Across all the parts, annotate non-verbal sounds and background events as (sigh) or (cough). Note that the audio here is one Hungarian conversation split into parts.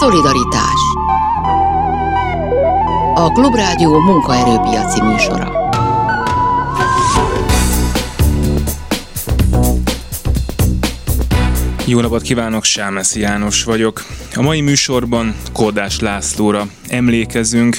Szolidaritás A Klubrádió munkaerőpiaci műsora Jó napot kívánok, Sámeszi János vagyok. A mai műsorban Kordás Lászlóra emlékezünk.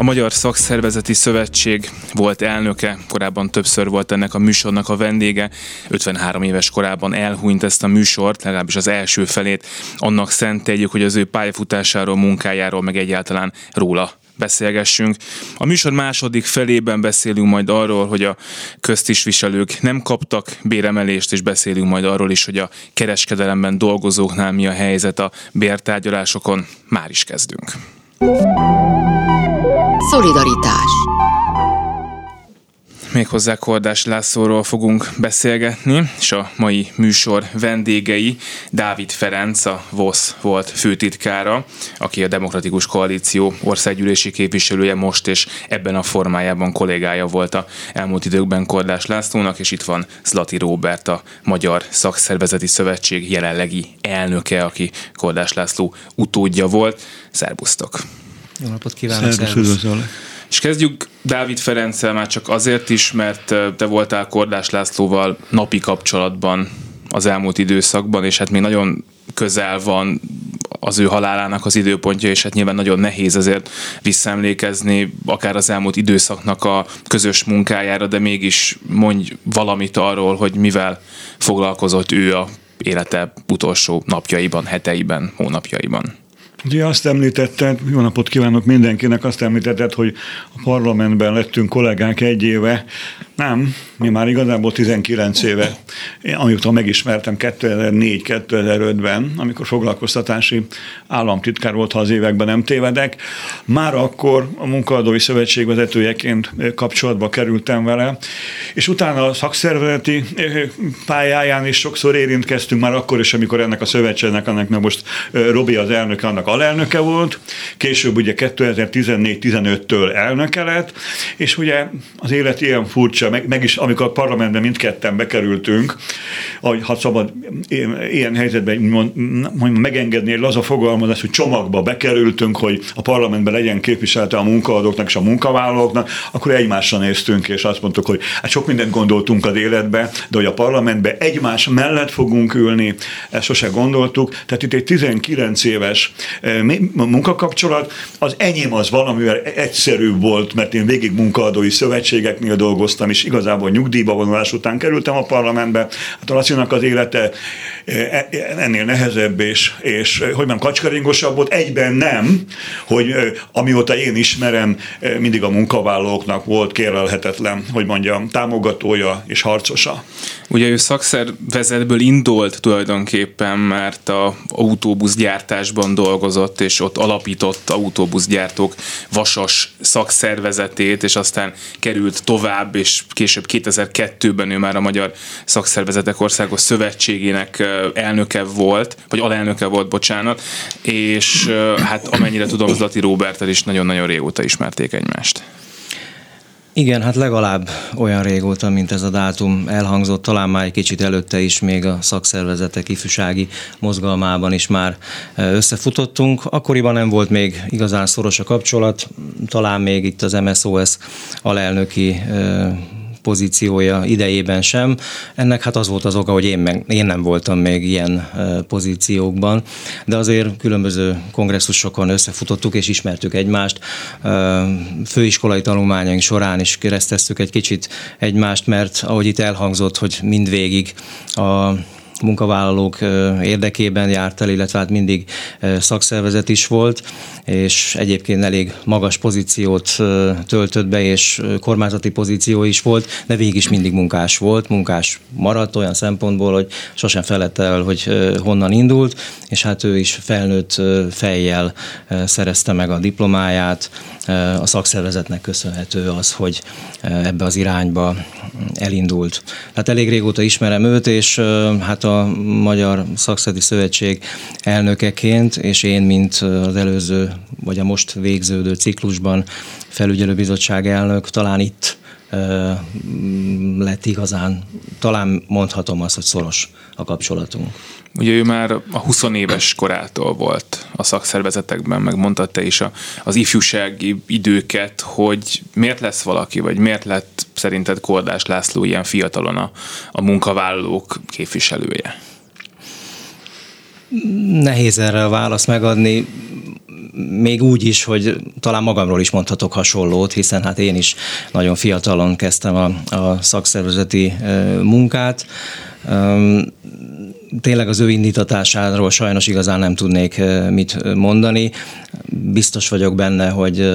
A Magyar Szakszervezeti Szövetség volt elnöke, korábban többször volt ennek a műsornak a vendége. 53 éves korában elhunyt ezt a műsort, legalábbis az első felét. Annak szenteljük, hogy az ő pályafutásáról, munkájáról, meg egyáltalán róla beszélgessünk. A műsor második felében beszélünk majd arról, hogy a köztisviselők nem kaptak béremelést, és beszélünk majd arról is, hogy a kereskedelemben dolgozóknál mi a helyzet a bértárgyalásokon. Már is kezdünk. Szolidaritás méghozzá Kordás Lászlóról fogunk beszélgetni, és a mai műsor vendégei Dávid Ferenc, a VOSZ volt főtitkára, aki a Demokratikus Koalíció országgyűlési képviselője most, és ebben a formájában kollégája volt a elmúlt időkben Kordás Lászlónak, és itt van Zlati Róbert, a Magyar Szakszervezeti Szövetség jelenlegi elnöke, aki Kordás László utódja volt. Szerbusztok! Jó napot kívánok! Szervusz, és kezdjük Dávid Ferenccel már csak azért is, mert te voltál Kordás Lászlóval napi kapcsolatban az elmúlt időszakban, és hát még nagyon közel van az ő halálának az időpontja, és hát nyilván nagyon nehéz azért visszaemlékezni akár az elmúlt időszaknak a közös munkájára, de mégis mondj valamit arról, hogy mivel foglalkozott ő a élete utolsó napjaiban, heteiben, hónapjaiban. Ugye azt említetted, jó napot kívánok mindenkinek, azt említetted, hogy a parlamentben lettünk kollégák egy éve. Nem, mi már igazából 19 éve, amióta megismertem 2004-2005-ben, amikor foglalkoztatási államtitkár volt, ha az években nem tévedek. Már akkor a munkaadói szövetség vezetőjeként kapcsolatba kerültem vele, és utána a szakszervezeti pályáján is sokszor érintkeztünk, már akkor is, amikor ennek a szövetségnek, annak most Robi az elnök, annak alelnöke volt, később ugye 2014-15-től elnöke lett, és ugye az élet ilyen furcsa, meg, meg is amikor a parlamentben mindketten bekerültünk, ahogy ha szabad ilyen, helyzetben mond, mond, megengedni egy laza fogalmazás, hogy csomagba bekerültünk, hogy a parlamentben legyen képviselte a munkaadóknak és a munkavállalóknak, akkor egymásra néztünk, és azt mondtuk, hogy hát sok mindent gondoltunk az életbe, de hogy a parlamentben egymás mellett fogunk ülni, ezt sose gondoltuk. Tehát itt egy 19 éves munkakapcsolat, az enyém az valamivel egyszerűbb volt, mert én végig munkaadói szövetségeknél dolgoztam, és igazából nyugdíjba vonulás után kerültem a parlamentbe. Hát a Lacinak az élete e, ennél nehezebb, és, és hogy nem kacskaringosabb volt, egyben nem, hogy amióta én ismerem, mindig a munkavállalóknak volt kérlelhetetlen, hogy mondjam, támogatója és harcosa. Ugye ő szakszervezetből indult tulajdonképpen, mert a autóbuszgyártásban dolgozott, és ott alapított autóbuszgyártók vasas szakszervezetét, és aztán került tovább, és később 2002-ben ő már a Magyar Szakszervezetek Országos Szövetségének elnöke volt, vagy alelnöke volt, bocsánat, és hát amennyire tudom, Zlati Robertel is nagyon-nagyon régóta ismerték egymást. Igen, hát legalább olyan régóta, mint ez a dátum elhangzott, talán már egy kicsit előtte is még a szakszervezetek ifjúsági mozgalmában is már összefutottunk. Akkoriban nem volt még igazán szoros a kapcsolat, talán még itt az MSOS alelnöki pozíciója idejében sem. Ennek hát az volt az oka, hogy én, meg, én nem voltam még ilyen pozíciókban, de azért különböző kongresszusokon összefutottuk és ismertük egymást. Főiskolai tanulmányaink során is kereszteztük egy kicsit egymást, mert ahogy itt elhangzott, hogy mindvégig a munkavállalók érdekében járt el, illetve hát mindig szakszervezet is volt, és egyébként elég magas pozíciót töltött be, és kormányzati pozíció is volt, de végig is mindig munkás volt, munkás maradt olyan szempontból, hogy sosem felett el, hogy honnan indult, és hát ő is felnőtt fejjel szerezte meg a diplomáját, a szakszervezetnek köszönhető az, hogy ebbe az irányba elindult. Hát elég régóta ismerem őt, és hát a Magyar Szakszedi Szövetség elnökeként, és én, mint az előző, vagy a most végződő ciklusban felügyelőbizottság elnök, talán itt lett igazán, talán mondhatom azt, hogy szoros a kapcsolatunk. Ugye ő már a 20 éves korától volt a szakszervezetekben, meg mondtad te is a, az ifjúsági időket, hogy miért lesz valaki, vagy miért lett szerinted Kordás László ilyen fiatalon a, a munkavállalók képviselője? Nehéz erre a választ megadni még úgy is, hogy talán magamról is mondhatok hasonlót, hiszen hát én is nagyon fiatalon kezdtem a, a szakszervezeti munkát. Tényleg az ő indítatásáról sajnos igazán nem tudnék mit mondani. Biztos vagyok benne, hogy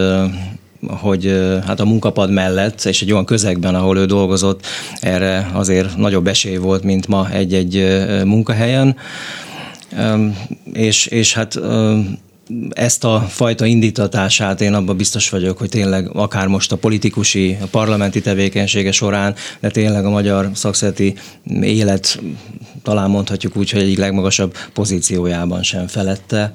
hogy hát a munkapad mellett, és egy olyan közegben, ahol ő dolgozott, erre azért nagyobb esély volt, mint ma egy-egy munkahelyen. És, és hát ezt a fajta indítatását én abban biztos vagyok, hogy tényleg akár most a politikusi, a parlamenti tevékenysége során, de tényleg a magyar szakszereti élet talán mondhatjuk úgy, hogy egyik legmagasabb pozíciójában sem felette,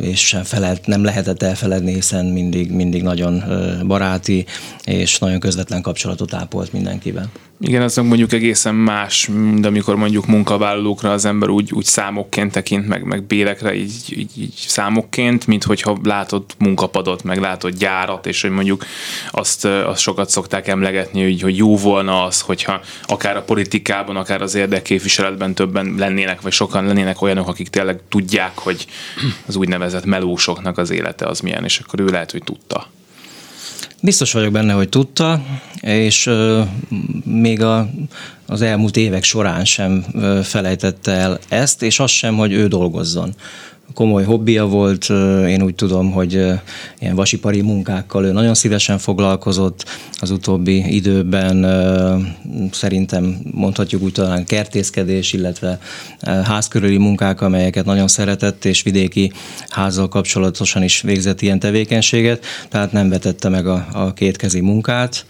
és sem felelt, nem lehetett elfeledni, hiszen mindig, mindig nagyon baráti és nagyon közvetlen kapcsolatot ápolt mindenkivel. Igen, az mondjuk egészen más, de amikor mondjuk munkavállalókra az ember úgy, úgy számokként tekint, meg, meg bérekre így, így, így számokként, mint hogyha látod munkapadot, meg látod gyárat, és hogy mondjuk azt, azt sokat szokták emlegetni, hogy, hogy jó volna az, hogyha akár a politikában, akár az érdekképviseletben többen lennének, vagy sokan lennének olyanok, akik tényleg tudják, hogy az úgynevezett melósoknak az élete az milyen, és akkor ő lehet, hogy tudta. Biztos vagyok benne, hogy tudta, és még a, az elmúlt évek során sem felejtette el ezt, és az sem, hogy ő dolgozzon komoly hobbija volt, én úgy tudom, hogy ilyen vasipari munkákkal ő nagyon szívesen foglalkozott az utóbbi időben, szerintem mondhatjuk úgy talán kertészkedés, illetve házkörüli munkák, amelyeket nagyon szeretett, és vidéki házzal kapcsolatosan is végzett ilyen tevékenységet, tehát nem vetette meg a, a kétkezi munkát,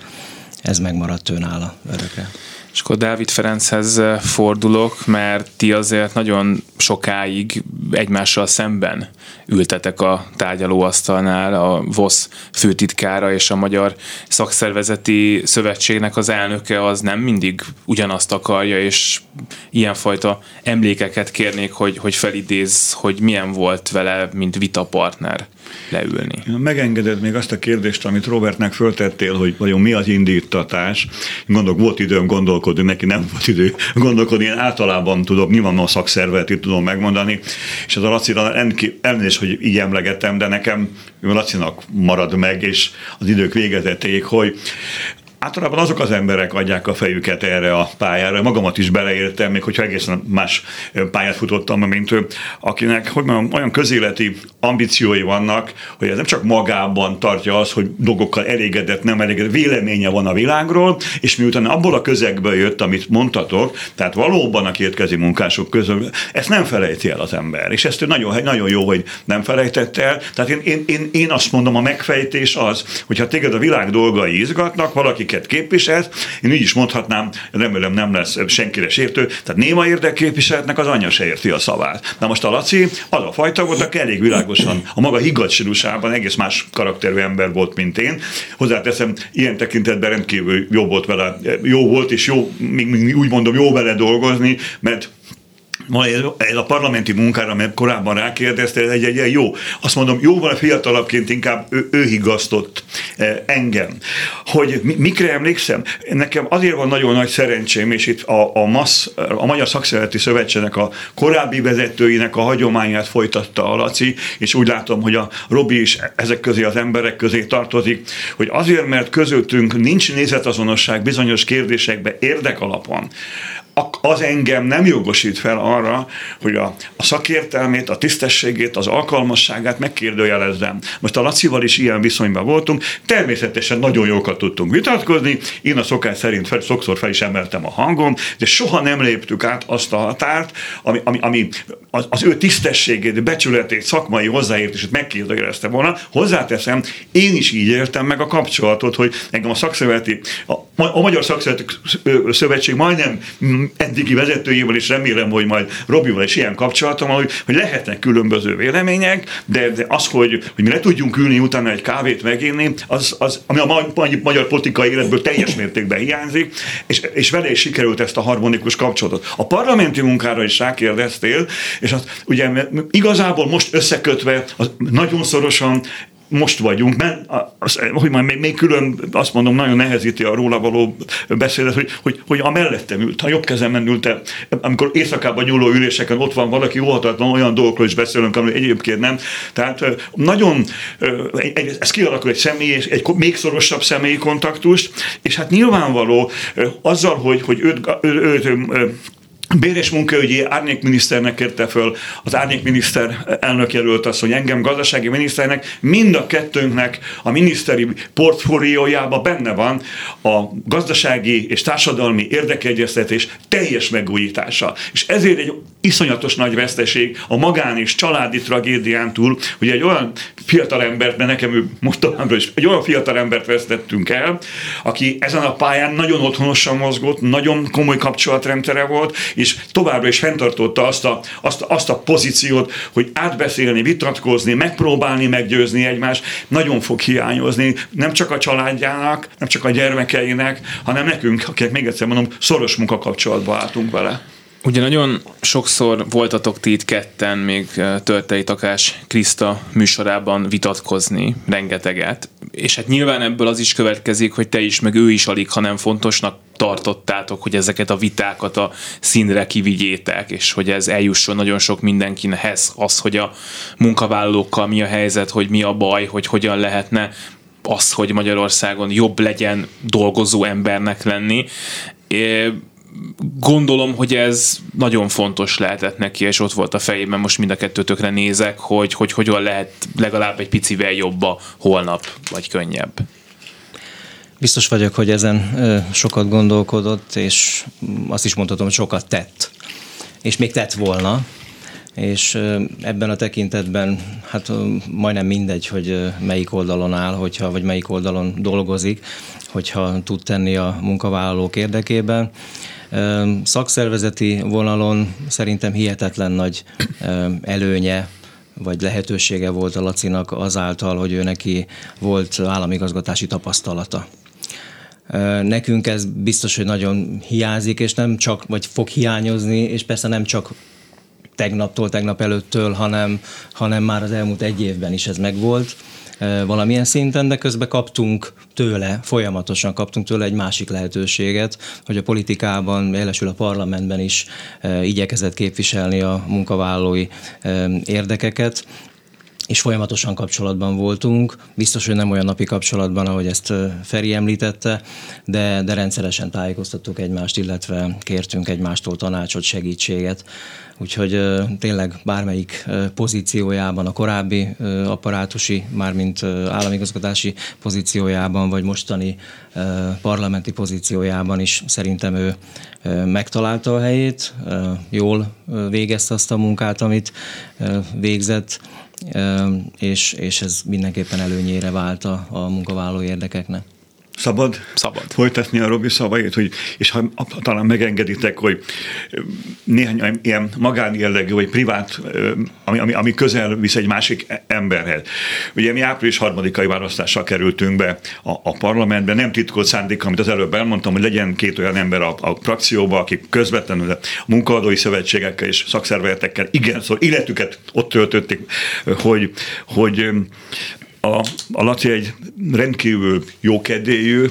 ez megmaradt ő nála örökre. És akkor Dávid Ferenchez eh, fordulok, mert ti azért nagyon sokáig egymással szemben ültetek a tárgyalóasztalnál, a VOSZ főtitkára és a Magyar Szakszervezeti Szövetségnek az elnöke az nem mindig ugyanazt akarja, és ilyenfajta emlékeket kérnék, hogy, hogy felidéz, hogy milyen volt vele, mint vitapartner leülni. Megengeded még azt a kérdést, amit Robertnek föltettél, hogy vajon mi az indítatás. Gondolok, volt időm gondolkodni, neki nem volt idő gondolkodni, én általában tudok, nyilván a szakszervezetet tudom megmondani, és az a Lacira elnézést, hogy így emlegettem, de nekem Lacinak marad meg, és az idők végezeték, hogy Általában azok az emberek adják a fejüket erre a pályára, magamat is beleértem, még hogyha egészen más pályát futottam, mint ő, akinek hogy mondjam, olyan közéleti ambíciói vannak, hogy ez nem csak magában tartja az, hogy dolgokkal elégedett, nem elégedett, véleménye van a világról, és miután abból a közegből jött, amit mondtatok, tehát valóban a kétkezi munkások közül, ezt nem felejti el az ember. És ezt nagyon, nagyon jó, hogy nem felejtette el. Tehát én, én, én, én azt mondom, a megfejtés az, hogyha téged a világ dolgai izgatnak, valaki érdekelteket képviselt, én így is mondhatnám, remélem nem lesz senkire sértő, tehát néma érdekképviseletnek az anyja se érti a szavát. Na most a Laci az a fajta volt, aki elég világosan a maga higgadt egész más karakterű ember volt, mint én. Hozzáteszem, ilyen tekintetben rendkívül jó volt vele, jó volt, és jó, még, még úgy mondom, jó vele dolgozni, mert Ma ez a parlamenti munkára, mert korábban rákérdezte, ez egy, egy jó. Azt mondom, jóval fiatalabbként inkább ő, ő higasztott eh, engem. Hogy mikre emlékszem? Nekem azért van nagyon nagy szerencsém, és itt a, a, MASZ, a Magyar Szakszereti Szövetségnek a korábbi vezetőinek a hagyományát folytatta a Laci, és úgy látom, hogy a Robi is ezek közé az emberek közé tartozik, hogy azért, mert közöttünk nincs nézetazonosság bizonyos kérdésekbe érdek alapon, az engem nem jogosít fel arra, hogy a, a szakértelmét, a tisztességét, az alkalmasságát megkérdőjelezzem. Most a Lacival is ilyen viszonyban voltunk, természetesen nagyon jókat tudtunk vitatkozni, én a szokás szerint fel, sokszor fel is emeltem a hangom, de soha nem léptük át azt a határt, ami, ami, ami az, az ő tisztességét, becsületét, szakmai hozzáértését megkérdőjelezte volna. Hozzáteszem, én is így értem meg a kapcsolatot, hogy engem a szakszervezeti, a, a Magyar Szakszervezeti Szövetség majdnem eddigi vezetőjével is remélem, hogy majd Robival is ilyen kapcsolatom, hogy, hogy lehetnek különböző vélemények, de, de az, hogy, hogy mi le tudjunk ülni utána egy kávét megírni, az, az ami a magyar politikai életből teljes mértékben hiányzik, és, és vele is sikerült ezt a harmonikus kapcsolatot. A parlamenti munkára is rákérdeztél, és az, ugye igazából most összekötve az nagyon szorosan most vagyunk, mert az, hogy majd még, még külön azt mondom, nagyon nehezíti a róla való beszédet, hogy, hogy, hogy a mellettem ült, a jobb kezemben ült, amikor éjszakában nyúló üléseken ott van valaki, óhatatlan olyan dolgokról is beszélünk, ami egyébként nem. Tehát nagyon, ez kialakul egy személy, egy még szorosabb személyi kontaktust, és hát nyilvánvaló azzal, hogy, hogy őt, őt, őt Béres munkaügyi árnyékminiszternek kérte föl az árnyékminiszter elnök jelölt azt, hogy engem gazdasági miniszternek, mind a kettőnknek a miniszteri portfóliójában benne van a gazdasági és társadalmi érdekegyeztetés teljes megújítása. És ezért egy iszonyatos nagy veszteség a magán és családi tragédián túl, hogy egy olyan fiatalembert, mert nekem ő most továbbra is, egy olyan fiatalembert vesztettünk el, aki ezen a pályán nagyon otthonosan mozgott, nagyon komoly kapcsolatrendszere volt, és továbbra is fenntartotta azt a, azt, azt a pozíciót, hogy átbeszélni, vitatkozni, megpróbálni meggyőzni egymást, nagyon fog hiányozni, nem csak a családjának, nem csak a gyermekeinek, hanem nekünk, akik még egyszer mondom, szoros munkakapcsolatba álltunk vele. Ugye nagyon sokszor voltatok ti itt ketten még Törtei Takás Kriszta műsorában vitatkozni rengeteget, és hát nyilván ebből az is következik, hogy te is, meg ő is alig, hanem fontosnak tartottátok, hogy ezeket a vitákat a színre kivigyétek, és hogy ez eljusson nagyon sok mindenkihez, az, hogy a munkavállalókkal mi a helyzet, hogy mi a baj, hogy hogyan lehetne az, hogy Magyarországon jobb legyen dolgozó embernek lenni gondolom, hogy ez nagyon fontos lehetett neki, és ott volt a fejében, most mind a kettőtökre nézek, hogy, hogy hogyan lehet legalább egy picivel jobb a holnap, vagy könnyebb. Biztos vagyok, hogy ezen sokat gondolkodott, és azt is mondhatom, hogy sokat tett. És még tett volna, és ebben a tekintetben hát majdnem mindegy, hogy melyik oldalon áll, hogyha, vagy melyik oldalon dolgozik, hogyha tud tenni a munkavállalók érdekében. Szakszervezeti vonalon szerintem hihetetlen nagy előnye vagy lehetősége volt a Lacinak azáltal, hogy ő neki volt államigazgatási tapasztalata. Nekünk ez biztos, hogy nagyon hiányzik, és nem csak, vagy fog hiányozni, és persze nem csak tegnaptól, tegnap előttől, hanem, hanem már az elmúlt egy évben is ez megvolt valamilyen szinten, de közben kaptunk tőle, folyamatosan kaptunk tőle egy másik lehetőséget, hogy a politikában, élesül a parlamentben is igyekezett képviselni a munkavállalói érdekeket, és folyamatosan kapcsolatban voltunk. Biztos, hogy nem olyan napi kapcsolatban, ahogy ezt Feri említette, de, de rendszeresen tájékoztattuk egymást, illetve kértünk egymástól tanácsot, segítséget. Úgyhogy tényleg bármelyik pozíciójában, a korábbi apparátusi, mármint államigazgatási pozíciójában, vagy mostani parlamenti pozíciójában is szerintem ő megtalálta a helyét, jól végezte azt a munkát, amit végzett, és, és ez mindenképpen előnyére vált a, a munkavállaló érdekeknek. Szabad? Szabad. Folytatni a Robi szavait, hogy, és ha talán megengeditek, hogy néhány ilyen magánjellegű, vagy privát, ami, ami, ami közel visz egy másik emberhez. Ugye mi április harmadikai választással kerültünk be a, a parlamentbe, nem titkolt szándék, amit az előbb elmondtam, hogy legyen két olyan ember a, a frakcióba, akik közvetlenül a munkaadói szövetségekkel és szakszervezetekkel igen, szóval életüket ott töltötték, hogy, hogy a, a Laci egy rendkívül jókedélyű,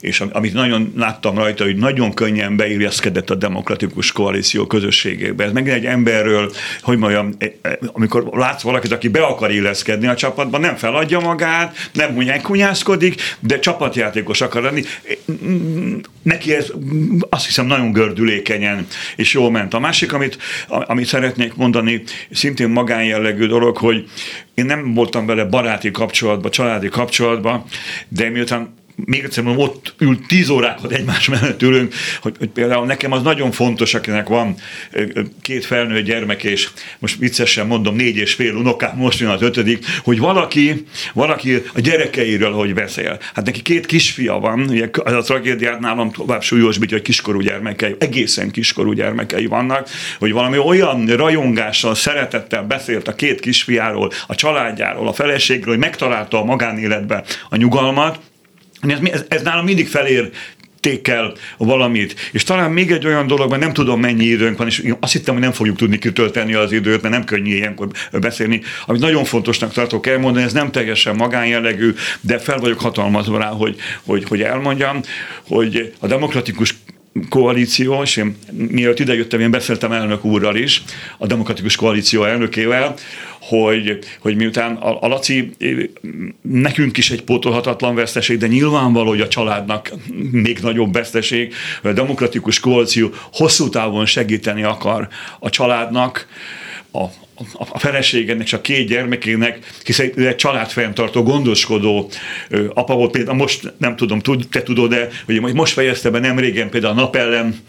és amit nagyon láttam rajta, hogy nagyon könnyen beilleszkedett a demokratikus koalíció közösségébe. Ez megint egy emberről, hogy mondjam, e, e, amikor látsz valakit, aki be akar illeszkedni a csapatban, nem feladja magát, nem hunyászkodik, de csapatjátékos akar lenni. Neki ez azt hiszem nagyon gördülékenyen és jól ment. A másik, amit, amit szeretnék mondani, szintén magánjellegű dolog, hogy én nem voltam vele baráti kapcsolatban, családi kapcsolatban, de miután még egyszer mondom, ott ül tíz órákat egymás mellett ülünk, hogy, hogy például nekem az nagyon fontos, akinek van két felnőtt gyermek, és most viccesen mondom, négy és fél unokám, most jön az ötödik, hogy valaki, valaki a gyerekeiről hogy beszél. Hát neki két kisfia van, ugye az a tragédiát nálam tovább súlyosbítja, hogy kiskorú gyermekei, egészen kiskorú gyermekei vannak, hogy valami olyan rajongással, szeretettel beszélt a két kisfiáról, a családjáról, a feleségről, hogy megtalálta a magánéletben a nyugalmat, ez, ez, ez nálam mindig felér el valamit. És talán még egy olyan dolog, mert nem tudom mennyi időnk van, és azt hittem, hogy nem fogjuk tudni kitölteni az időt, mert nem könnyű ilyenkor beszélni. Amit nagyon fontosnak tartok elmondani, ez nem teljesen magánjellegű, de fel vagyok hatalmazva rá, hogy, hogy, hogy elmondjam, hogy a demokratikus koalíció, és én mielőtt idejöttem, én beszéltem elnök úrral is, a demokratikus koalíció elnökével, hogy, hogy miután a, a Laci nekünk is egy pótolhatatlan veszteség, de nyilvánvaló, hogy a családnak még nagyobb veszteség, a demokratikus koalíció hosszú távon segíteni akar a családnak, a, a feleségének, csak két gyermekének, hiszen ő egy családfenntartó, gondoskodó apa volt, például most nem tudom, te tudod, de hogy most fejezte be nem régen például a napellen,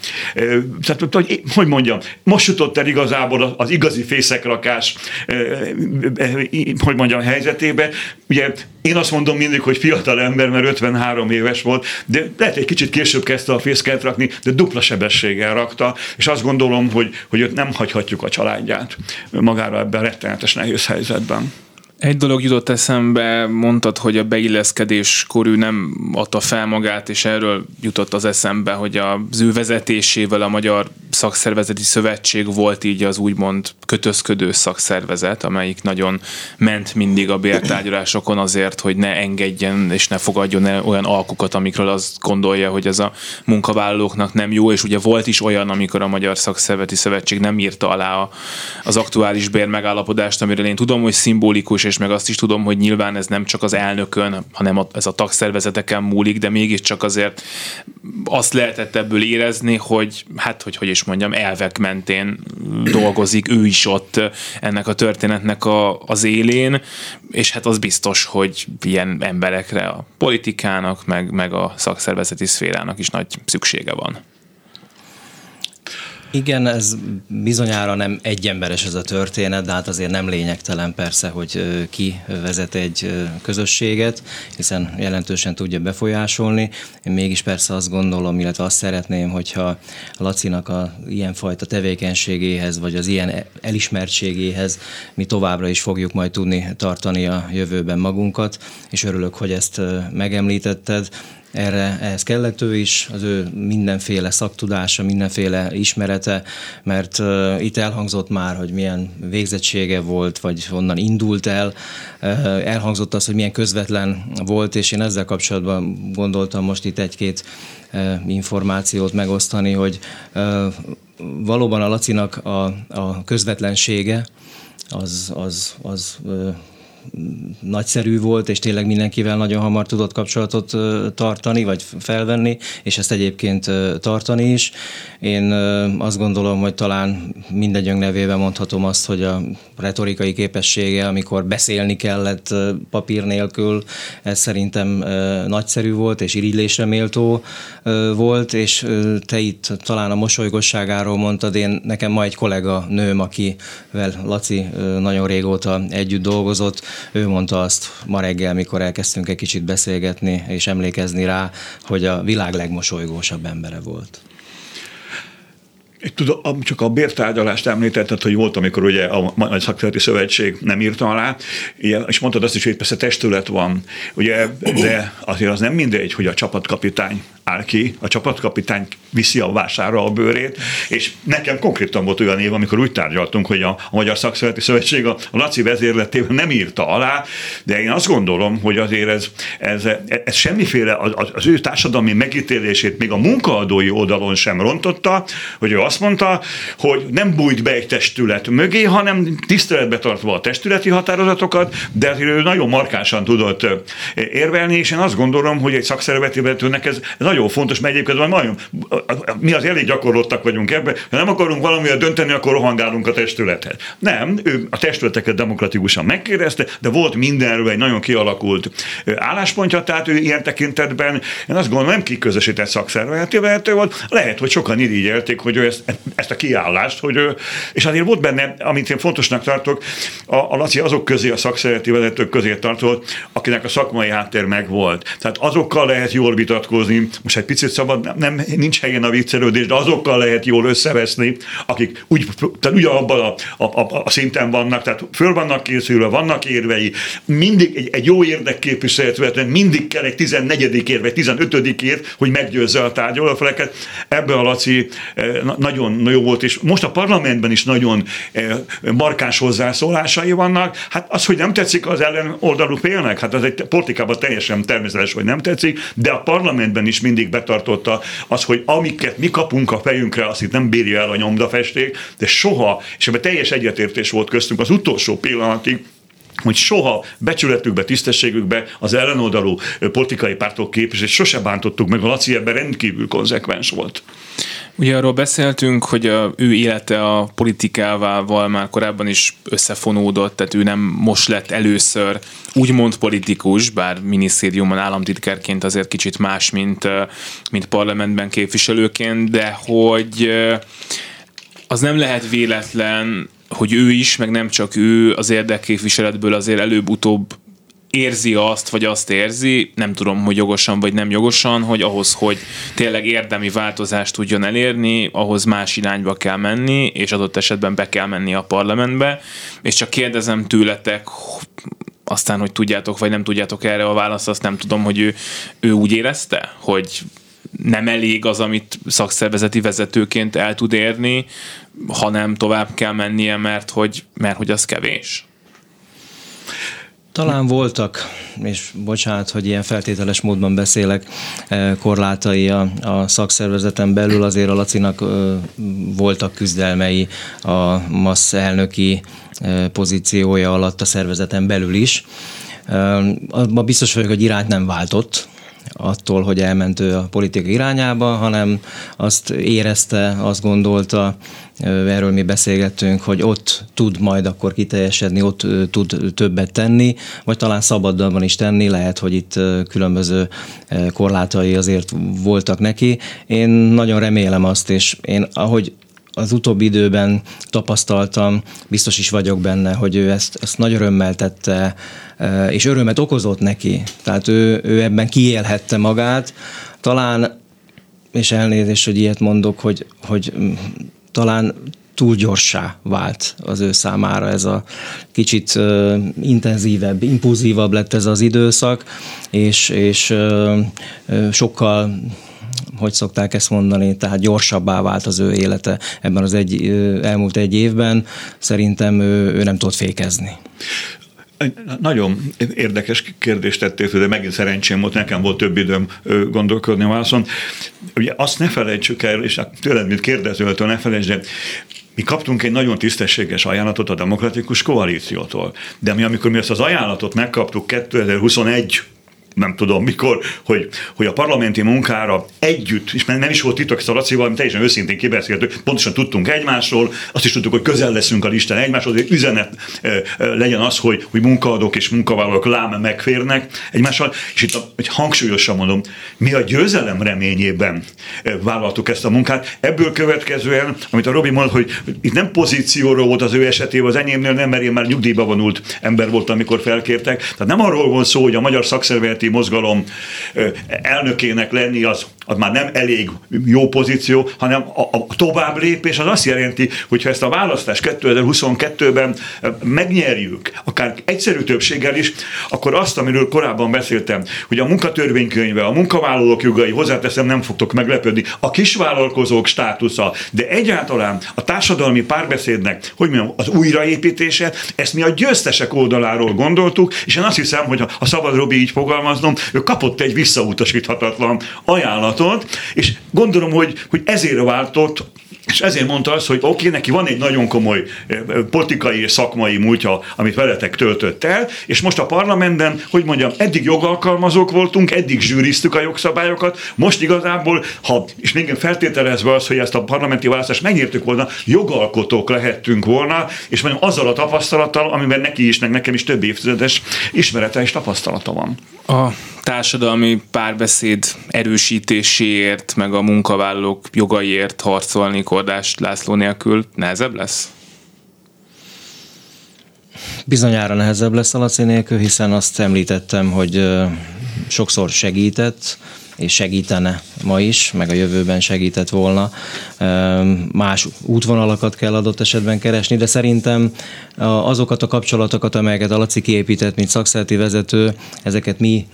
tehát hogy, hogy mondjam, most jutott el igazából az igazi fészekrakás, hogy mondjam, helyzetébe. Ugye én azt mondom mindig, hogy fiatal ember, mert 53 éves volt, de lehet egy kicsit később kezdte a fészket rakni, de dupla sebességgel rakta, és azt gondolom, hogy, hogy őt nem hagyhatjuk a családját magára ebben rettenetes nehéz helyzetben. Egy dolog jutott eszembe, mondtad, hogy a beilleszkedés korú nem adta fel magát, és erről jutott az eszembe, hogy az ő vezetésével a Magyar Szakszervezeti Szövetség volt így az úgymond kötözködő szakszervezet, amelyik nagyon ment mindig a bértárgyalásokon azért, hogy ne engedjen és ne fogadjon el olyan alkukat, amikről azt gondolja, hogy ez a munkavállalóknak nem jó, és ugye volt is olyan, amikor a Magyar Szakszervezeti Szövetség nem írta alá az aktuális bér megállapodást, amiről én tudom, hogy szimbolikus és meg azt is tudom, hogy nyilván ez nem csak az elnökön, hanem ez a tagszervezeteken múlik, de mégiscsak azért azt lehetett ebből érezni, hogy hát, hogy hogy is mondjam, elvek mentén dolgozik ő is ott ennek a történetnek a, az élén, és hát az biztos, hogy ilyen emberekre a politikának, meg, meg a szakszervezeti szférának is nagy szüksége van. Igen, ez bizonyára nem egyemberes ez a történet, de hát azért nem lényegtelen persze, hogy ki vezet egy közösséget, hiszen jelentősen tudja befolyásolni. Én mégis persze azt gondolom, illetve azt szeretném, hogyha Lacinak a ilyenfajta tevékenységéhez, vagy az ilyen elismertségéhez mi továbbra is fogjuk majd tudni tartani a jövőben magunkat, és örülök, hogy ezt megemlítetted erre ehhez kellett ő is, az ő mindenféle szaktudása, mindenféle ismerete, mert uh, itt elhangzott már, hogy milyen végzettsége volt, vagy honnan indult el, uh, elhangzott az, hogy milyen közvetlen volt, és én ezzel kapcsolatban gondoltam most itt egy-két uh, információt megosztani, hogy uh, valóban a Lacinak a, a közvetlensége az, az, az uh, nagyszerű volt, és tényleg mindenkivel nagyon hamar tudott kapcsolatot tartani, vagy felvenni, és ezt egyébként tartani is. Én azt gondolom, hogy talán mindegyünk nevében mondhatom azt, hogy a retorikai képessége, amikor beszélni kellett papír nélkül, ez szerintem nagyszerű volt, és irigylésre méltó volt, és te itt talán a mosolygosságáról mondtad, én nekem ma egy kollega nőm, akivel Laci nagyon régóta együtt dolgozott, ő mondta azt ma reggel, mikor elkezdtünk egy kicsit beszélgetni és emlékezni rá, hogy a világ legmosolygósabb embere volt. Tudom, csak a bértárgyalást említetted, hogy volt, amikor ugye a Nagy Szakszereti Szövetség nem írta alá, és mondtad azt is, hogy persze testület van, ugye, de azért az nem mindegy, hogy a csapatkapitány áll ki, a csapatkapitány viszi a vására a bőrét, és nekem konkrétan volt olyan év, amikor úgy tárgyaltunk, hogy a, Magyar Szakszereti Szövetség a, Laci vezérletében nem írta alá, de én azt gondolom, hogy azért ez, ez, ez semmiféle az, az ő társadalmi megítélését még a munkaadói oldalon sem rontotta, hogy ő azt azt mondta, hogy nem bújt be egy testület mögé, hanem tiszteletbe tartva a testületi határozatokat, de ő nagyon markánsan tudott érvelni, és én azt gondolom, hogy egy szakszervezeti vezetőnek ez, nagyon fontos, mert egyébként nagyon, mi az elég gyakorlottak vagyunk ebben, ha nem akarunk valamivel dönteni, akkor rohangálunk a testülethez. Nem, ő a testületeket demokratikusan megkérdezte, de volt mindenről egy nagyon kialakult álláspontja, tehát ő ilyen tekintetben, én azt gondolom, nem kiközösített szakszervezeti vezető volt, lehet, hogy sokan irigyelték, hogy ő ezt, ezt a kiállást, hogy ő, és azért volt benne, amit én fontosnak tartok, a, a Laci azok közé, a szakszervezeti vezetők közé tartozott, akinek a szakmai háttér megvolt. Tehát azokkal lehet jól vitatkozni, most egy picit szabad, nem, nincs helyen a viccelődés, de azokkal lehet jól összeveszni, akik úgy, tehát ugyanabban a, a, a, a szinten vannak, tehát föl vannak készülve, vannak érvei, mindig egy, egy jó érdekképviseletben mindig kell egy 14. ér, vagy 15. ér, hogy meggyőzze a tárgyalófeleket. Ebbe a Laci eh, nagyon jó volt, és most a parlamentben is nagyon eh, markáns hozzászólásai vannak. Hát az, hogy nem tetszik az ellen oldalú félnek, hát az egy politikában teljesen természetes, hogy nem tetszik, de a parlamentben is mindig betartotta az, hogy amiket mi kapunk a fejünkre, azt itt nem bírja el a nyomdafesték, de soha, és ebben teljes egyetértés volt köztünk az utolsó pillanatig, hogy soha becsületükbe, tisztességükbe az ellenoldalú politikai pártok képviselőt sose bántottuk meg, a Laci ebben rendkívül konzekvens volt. Ugye arról beszéltünk, hogy a, ő élete a politikával már korábban is összefonódott, tehát ő nem most lett először úgymond politikus, bár minisztériumban államtitkárként azért kicsit más, mint, mint parlamentben képviselőként, de hogy az nem lehet véletlen, hogy ő is, meg nem csak ő az érdekképviseletből azért előbb-utóbb érzi azt, vagy azt érzi, nem tudom, hogy jogosan vagy nem jogosan, hogy ahhoz, hogy tényleg érdemi változást tudjon elérni, ahhoz más irányba kell menni, és adott esetben be kell menni a parlamentbe, és csak kérdezem tőletek, aztán, hogy tudjátok, vagy nem tudjátok erre a választ, azt nem tudom, hogy ő, ő úgy érezte, hogy nem elég az, amit szakszervezeti vezetőként el tud érni, hanem tovább kell mennie, mert hogy, mert hogy az kevés. Talán voltak, és bocsánat, hogy ilyen feltételes módban beszélek, eh, korlátai a, a szakszervezeten belül, azért a Lacinak voltak küzdelmei a MASZ elnöki eh, pozíciója alatt a szervezeten belül is. Abban biztos vagyok, hogy irányt nem váltott, attól, hogy elment ő a politika irányába, hanem azt érezte, azt gondolta, erről mi beszélgettünk, hogy ott tud majd akkor kiteljesedni, ott tud többet tenni, vagy talán szabadabban is tenni, lehet, hogy itt különböző korlátai azért voltak neki. Én nagyon remélem azt, és én ahogy az utóbbi időben tapasztaltam, biztos is vagyok benne, hogy ő ezt, ezt nagy örömmel tette, és örömet okozott neki. Tehát ő, ő ebben kiélhette magát. Talán, és elnézést, hogy ilyet mondok, hogy, hogy talán túl gyorsá vált az ő számára ez a kicsit uh, intenzívebb, impulzívabb lett ez az időszak, és, és uh, sokkal hogy szokták ezt mondani, tehát gyorsabbá vált az ő élete ebben az egy, elmúlt egy évben. Szerintem ő, ő nem tudott fékezni. Nagyon érdekes kérdést tettél de megint szerencsém volt, nekem volt több időm gondolkodni a válaszon. Ugye azt ne felejtsük el, és hát tőled, mint kérdezőtől ne felejtsd, de mi kaptunk egy nagyon tisztességes ajánlatot a demokratikus koalíciótól. De mi, amikor mi ezt az ajánlatot megkaptuk 2021 nem tudom mikor, hogy, hogy a parlamenti munkára együtt, és nem is volt titok Szalacival, teljesen őszintén kibeszéltük, pontosan tudtunk egymásról, azt is tudtuk, hogy közel leszünk a listán egymáshoz, hogy üzenet legyen az, hogy, hogy munkaadók és munkavállalók láme megférnek egymással, és itt, hogy hangsúlyosan mondom, mi a győzelem reményében vállaltuk ezt a munkát. Ebből következően, amit a Robi mondott, hogy itt nem pozícióról volt az ő esetében, az enyémnél nem, mert én már nyugdíjba vonult ember voltam, amikor felkértek. Tehát nem arról volt szó, hogy a magyar szakszervezeti mozgalom elnökének lenni az az már nem elég jó pozíció, hanem a, a tovább lépés az azt jelenti, hogy ha ezt a választást 2022-ben megnyerjük, akár egyszerű többséggel is, akkor azt, amiről korábban beszéltem, hogy a munkatörvénykönyve, a munkavállalók jogai, hozzáteszem, nem fogtok meglepődni, a kisvállalkozók státusza, de egyáltalán a társadalmi párbeszédnek, hogy mondjam, az újraépítése, ezt mi a győztesek oldaláról gondoltuk, és én azt hiszem, hogy ha szabad Robi így fogalmaznom, ő kapott egy visszautasíthatatlan ajánlat javaslatot, és gondolom, hogy, hogy ezért váltott És ezért mondta azt, hogy oké, okay, neki van egy nagyon komoly politikai és szakmai múltja, amit veletek töltött el, és most a parlamentben, hogy mondjam, eddig jogalkalmazók voltunk, eddig zsűriztük a jogszabályokat, most igazából, ha, és még feltételezve az, hogy ezt a parlamenti választást megértük volna, jogalkotók lehettünk volna, és mondjam, azzal a tapasztalattal, amiben neki is, meg nekem is több évtizedes ismerete és tapasztalata van. A társadalmi párbeszéd erősítéséért, meg a munkavállalók jogaiért harcolni Kordás László nélkül nehezebb lesz? Bizonyára nehezebb lesz Laci nélkül, hiszen azt említettem, hogy sokszor segített, és segítene ma is, meg a jövőben segített volna. Más útvonalakat kell adott esetben keresni, de szerintem azokat a kapcsolatokat, amelyeket a Laci kiépített, mint szakszereti vezető, ezeket mi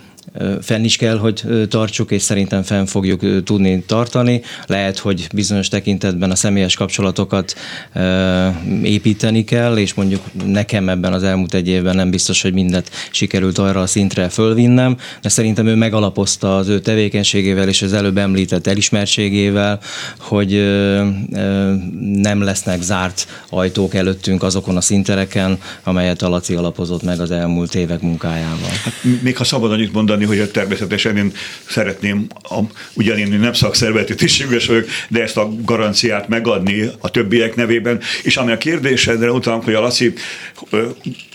fenn is kell, hogy tartsuk, és szerintem fenn fogjuk tudni tartani. Lehet, hogy bizonyos tekintetben a személyes kapcsolatokat építeni kell, és mondjuk nekem ebben az elmúlt egy évben nem biztos, hogy mindet sikerült arra a szintre fölvinnem, de szerintem ő megalapozta az ő tevékenységével és az előbb említett elismertségével, hogy nem lesznek zárt ajtók előttünk azokon a szintereken, amelyet a Laci alapozott meg az elmúlt évek munkájával. Hát, még ha szabad annyit mondani, mondani, hogy természetesen én szeretném, a, ugyan én nem szakszervezeti tisztséges vagyok, de ezt a garanciát megadni a többiek nevében. És ami a kérdésedre utalom, hogy a Laci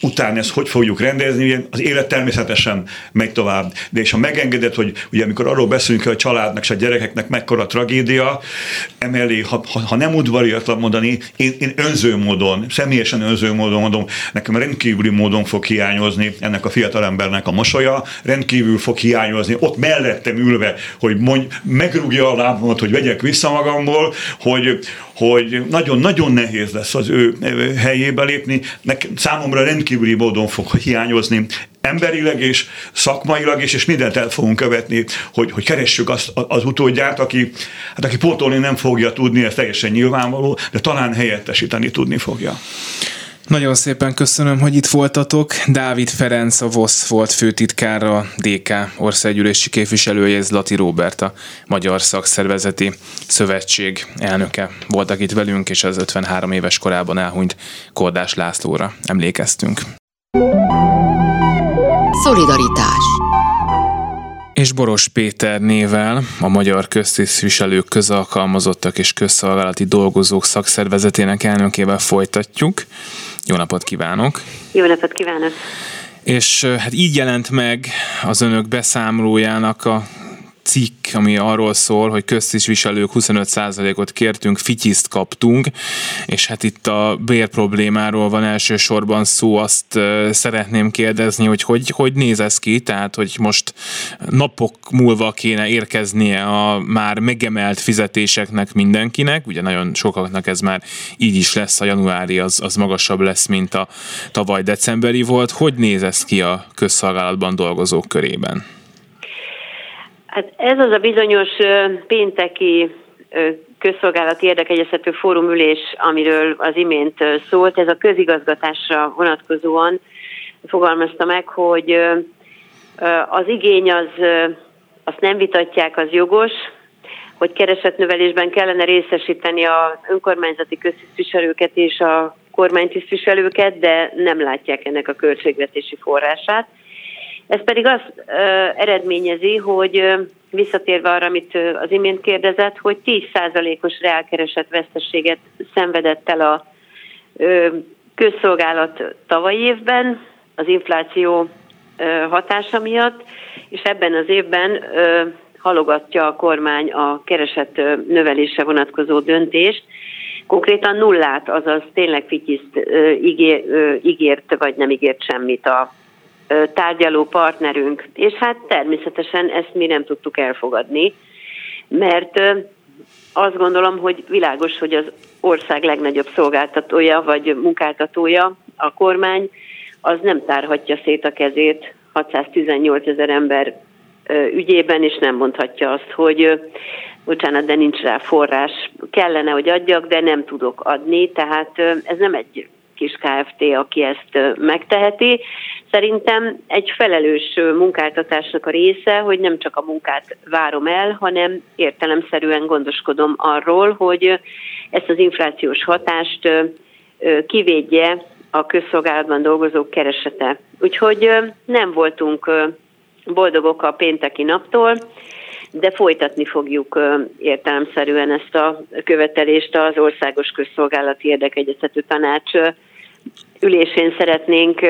után ezt hogy fogjuk rendezni, az élet természetesen megy tovább. De és ha megengedett, hogy ugye amikor arról beszélünk, hogy a családnak és a gyerekeknek mekkora tragédia, emellé, ha, ha, ha nem udvariatlan mondani, én, én önző módon, személyesen önző módon mondom, nekem rendkívüli módon fog hiányozni ennek a fiatalembernek a mosolya, rendkívül rendkívül fog hiányozni, ott mellettem ülve, hogy mondj, megrúgja a lábamat, hogy vegyek vissza magamból, hogy, hogy nagyon-nagyon nehéz lesz az ő helyébe lépni. Nekem, számomra rendkívüli módon fog hiányozni emberileg és szakmailag is, és mindent el fogunk követni, hogy, hogy keressük azt, az utódját, aki, hát aki pótolni nem fogja tudni, ez teljesen nyilvánvaló, de talán helyettesíteni tudni fogja. Nagyon szépen köszönöm, hogy itt voltatok. Dávid Ferenc, a VOSZ volt főtitkára, DK országgyűlési képviselője, Zlati Róbert, a Magyar Szakszervezeti Szövetség elnöke voltak itt velünk, és az 53 éves korában elhunyt Kordás Lászlóra emlékeztünk. Szolidaritás és Boros Péter nével a Magyar Köztisztviselők Közalkalmazottak és Közszolgálati Dolgozók Szakszervezetének elnökével folytatjuk. Jó napot kívánok! Jó napot kívánok! És hát így jelent meg az önök beszámolójának a cikk, ami arról szól, hogy köztisviselők 25%-ot kértünk, fityiszt kaptunk, és hát itt a bér problémáról van elsősorban szó, azt szeretném kérdezni, hogy hogy, hogy néz ez ki, tehát hogy most napok múlva kéne érkeznie a már megemelt fizetéseknek mindenkinek, ugye nagyon sokaknak ez már így is lesz, a januári az, az magasabb lesz, mint a tavaly decemberi volt. Hogy néz ez ki a közszolgálatban dolgozók körében? Hát ez az a bizonyos pénteki közszolgálati érdekegyeztető fórumülés, amiről az imént szólt, ez a közigazgatásra vonatkozóan fogalmazta meg, hogy az igény az, azt nem vitatják, az jogos, hogy keresetnövelésben kellene részesíteni az önkormányzati köztisztviselőket és a kormánytisztviselőket, de nem látják ennek a költségvetési forrását. Ez pedig azt ö, eredményezi, hogy ö, visszatérve arra, amit ö, az imént kérdezett, hogy 10%-os reálkeresett veszteséget szenvedett el a ö, közszolgálat tavaly évben az infláció ö, hatása miatt, és ebben az évben ö, halogatja a kormány a keresett növelése vonatkozó döntést, konkrétan nullát, azaz tényleg fityiszt ígér, ígért, vagy nem ígért semmit a tárgyaló partnerünk. És hát természetesen ezt mi nem tudtuk elfogadni, mert azt gondolom, hogy világos, hogy az ország legnagyobb szolgáltatója vagy munkáltatója, a kormány, az nem tárhatja szét a kezét 618 ezer ember ügyében, és nem mondhatja azt, hogy bocsánat, de nincs rá forrás, kellene, hogy adjak, de nem tudok adni, tehát ez nem egy kis KFT, aki ezt megteheti. Szerintem egy felelős munkáltatásnak a része, hogy nem csak a munkát várom el, hanem értelemszerűen gondoskodom arról, hogy ezt az inflációs hatást kivédje a közszolgálatban dolgozók keresete. Úgyhogy nem voltunk boldogok a pénteki naptól, de folytatni fogjuk értelemszerűen ezt a követelést az Országos Közszolgálati Érdekegyeztető Tanács ülésén szeretnénk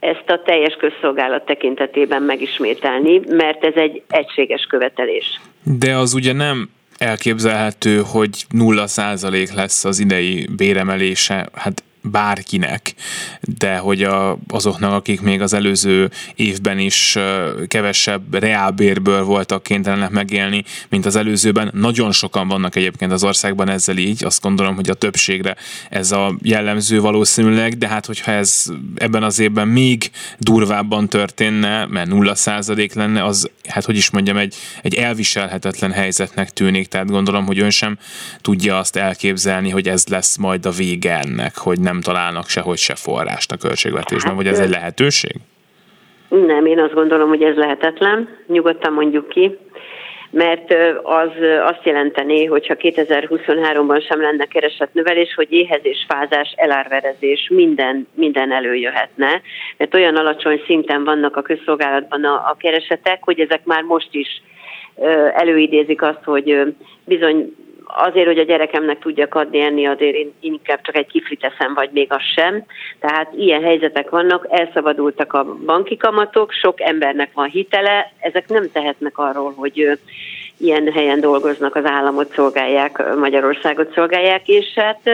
ezt a teljes közszolgálat tekintetében megismételni, mert ez egy egységes követelés. De az ugye nem elképzelhető, hogy nulla százalék lesz az idei béremelése. Hát bárkinek, de hogy a, azoknak, akik még az előző évben is kevesebb reálbérből voltak kénytelenek megélni, mint az előzőben. Nagyon sokan vannak egyébként az országban ezzel így, azt gondolom, hogy a többségre ez a jellemző valószínűleg, de hát hogyha ez ebben az évben még durvábban történne, mert nulla százalék lenne, az, hát hogy is mondjam, egy, egy elviselhetetlen helyzetnek tűnik, tehát gondolom, hogy ön sem tudja azt elképzelni, hogy ez lesz majd a vége ennek, hogy nem nem találnak sehogy se forrást a költségvetésben, hát, vagy ez egy lehetőség? Nem, én azt gondolom, hogy ez lehetetlen, nyugodtan mondjuk ki, mert az azt jelenteni, hogyha 2023-ban sem lenne keresetnövelés, hogy éhezés, fázás, elárverezés, minden, minden előjöhetne, mert olyan alacsony szinten vannak a közszolgálatban a, a keresetek, hogy ezek már most is előidézik azt, hogy bizony azért, hogy a gyerekemnek tudjak adni enni, azért én inkább csak egy kiflit teszem, vagy még az sem. Tehát ilyen helyzetek vannak, elszabadultak a banki kamatok, sok embernek van hitele, ezek nem tehetnek arról, hogy ilyen helyen dolgoznak, az államot szolgálják, Magyarországot szolgálják, és hát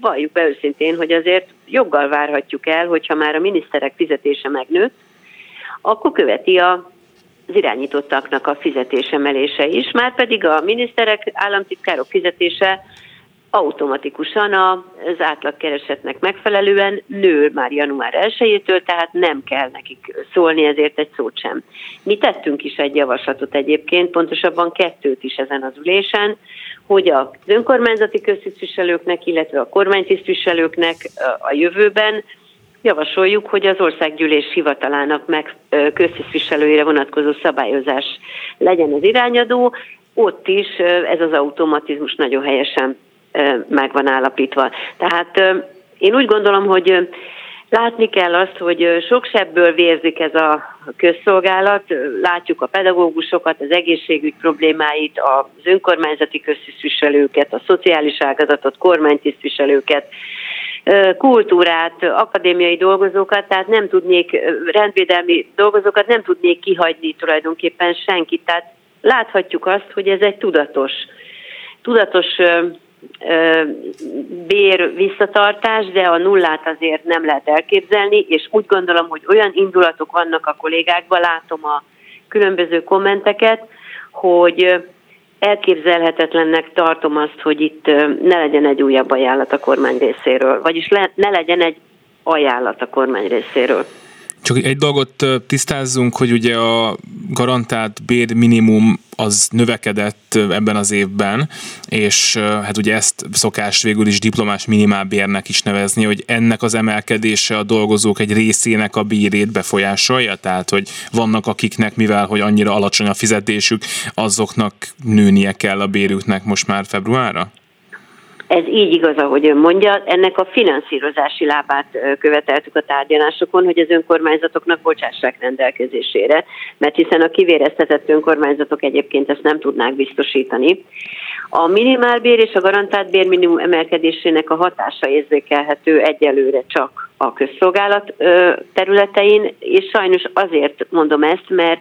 valljuk be őszintén, hogy azért joggal várhatjuk el, hogyha már a miniszterek fizetése megnőtt, akkor követi a az irányítottaknak a fizetésemelése is, már pedig a miniszterek, államtitkárok fizetése automatikusan az átlagkeresetnek megfelelően nő már január 1-től, tehát nem kell nekik szólni ezért egy szót sem. Mi tettünk is egy javaslatot egyébként, pontosabban kettőt is ezen az ülésen, hogy az önkormányzati köztisztviselőknek, illetve a kormánytisztviselőknek a jövőben javasoljuk, hogy az országgyűlés hivatalának meg köztisztviselőire vonatkozó szabályozás legyen az irányadó, ott is ez az automatizmus nagyon helyesen meg van állapítva. Tehát én úgy gondolom, hogy látni kell azt, hogy sok sebből vérzik ez a közszolgálat, látjuk a pedagógusokat, az egészségügy problémáit, az önkormányzati köztisztviselőket, a szociális ágazatot, kormánytisztviselőket, kultúrát, akadémiai dolgozókat, tehát nem tudnék, rendvédelmi dolgozókat nem tudnék kihagyni tulajdonképpen senkit. Tehát láthatjuk azt, hogy ez egy tudatos, tudatos bér visszatartás, de a nullát azért nem lehet elképzelni, és úgy gondolom, hogy olyan indulatok vannak a kollégákban, látom a különböző kommenteket, hogy elképzelhetetlennek tartom azt, hogy itt ne legyen egy újabb ajánlat a kormány részéről, vagyis le, ne legyen egy ajánlat a kormány részéről. Csak egy dolgot tisztázzunk, hogy ugye a garantált bér minimum az növekedett ebben az évben, és hát ugye ezt szokás végül is diplomás minimálbérnek is nevezni, hogy ennek az emelkedése a dolgozók egy részének a bírét befolyásolja, tehát hogy vannak akiknek, mivel hogy annyira alacsony a fizetésük, azoknak nőnie kell a bérüknek most már februárra? Ez így igaz, ahogy ön mondja, ennek a finanszírozási lábát követeltük a tárgyalásokon, hogy az önkormányzatoknak bocsássák rendelkezésére, mert hiszen a kivéreztetett önkormányzatok egyébként ezt nem tudnák biztosítani. A minimálbér és a garantált bérminimum emelkedésének a hatása érzékelhető egyelőre csak a közszolgálat területein, és sajnos azért mondom ezt, mert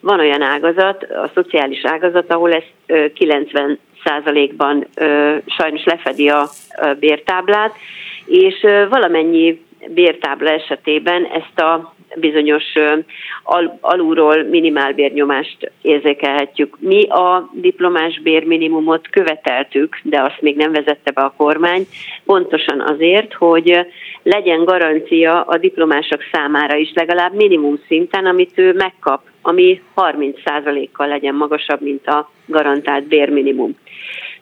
van olyan ágazat, a szociális ágazat, ahol ez 90 százalékban sajnos lefedi a bértáblát, és valamennyi bértábla esetében ezt a bizonyos al- alulról minimálbérnyomást érzékelhetjük. Mi a diplomás bérminimumot követeltük, de azt még nem vezette be a kormány, pontosan azért, hogy legyen garancia a diplomások számára is legalább minimum szinten, amit ő megkap, ami 30%-kal legyen magasabb, mint a garantált bérminimum.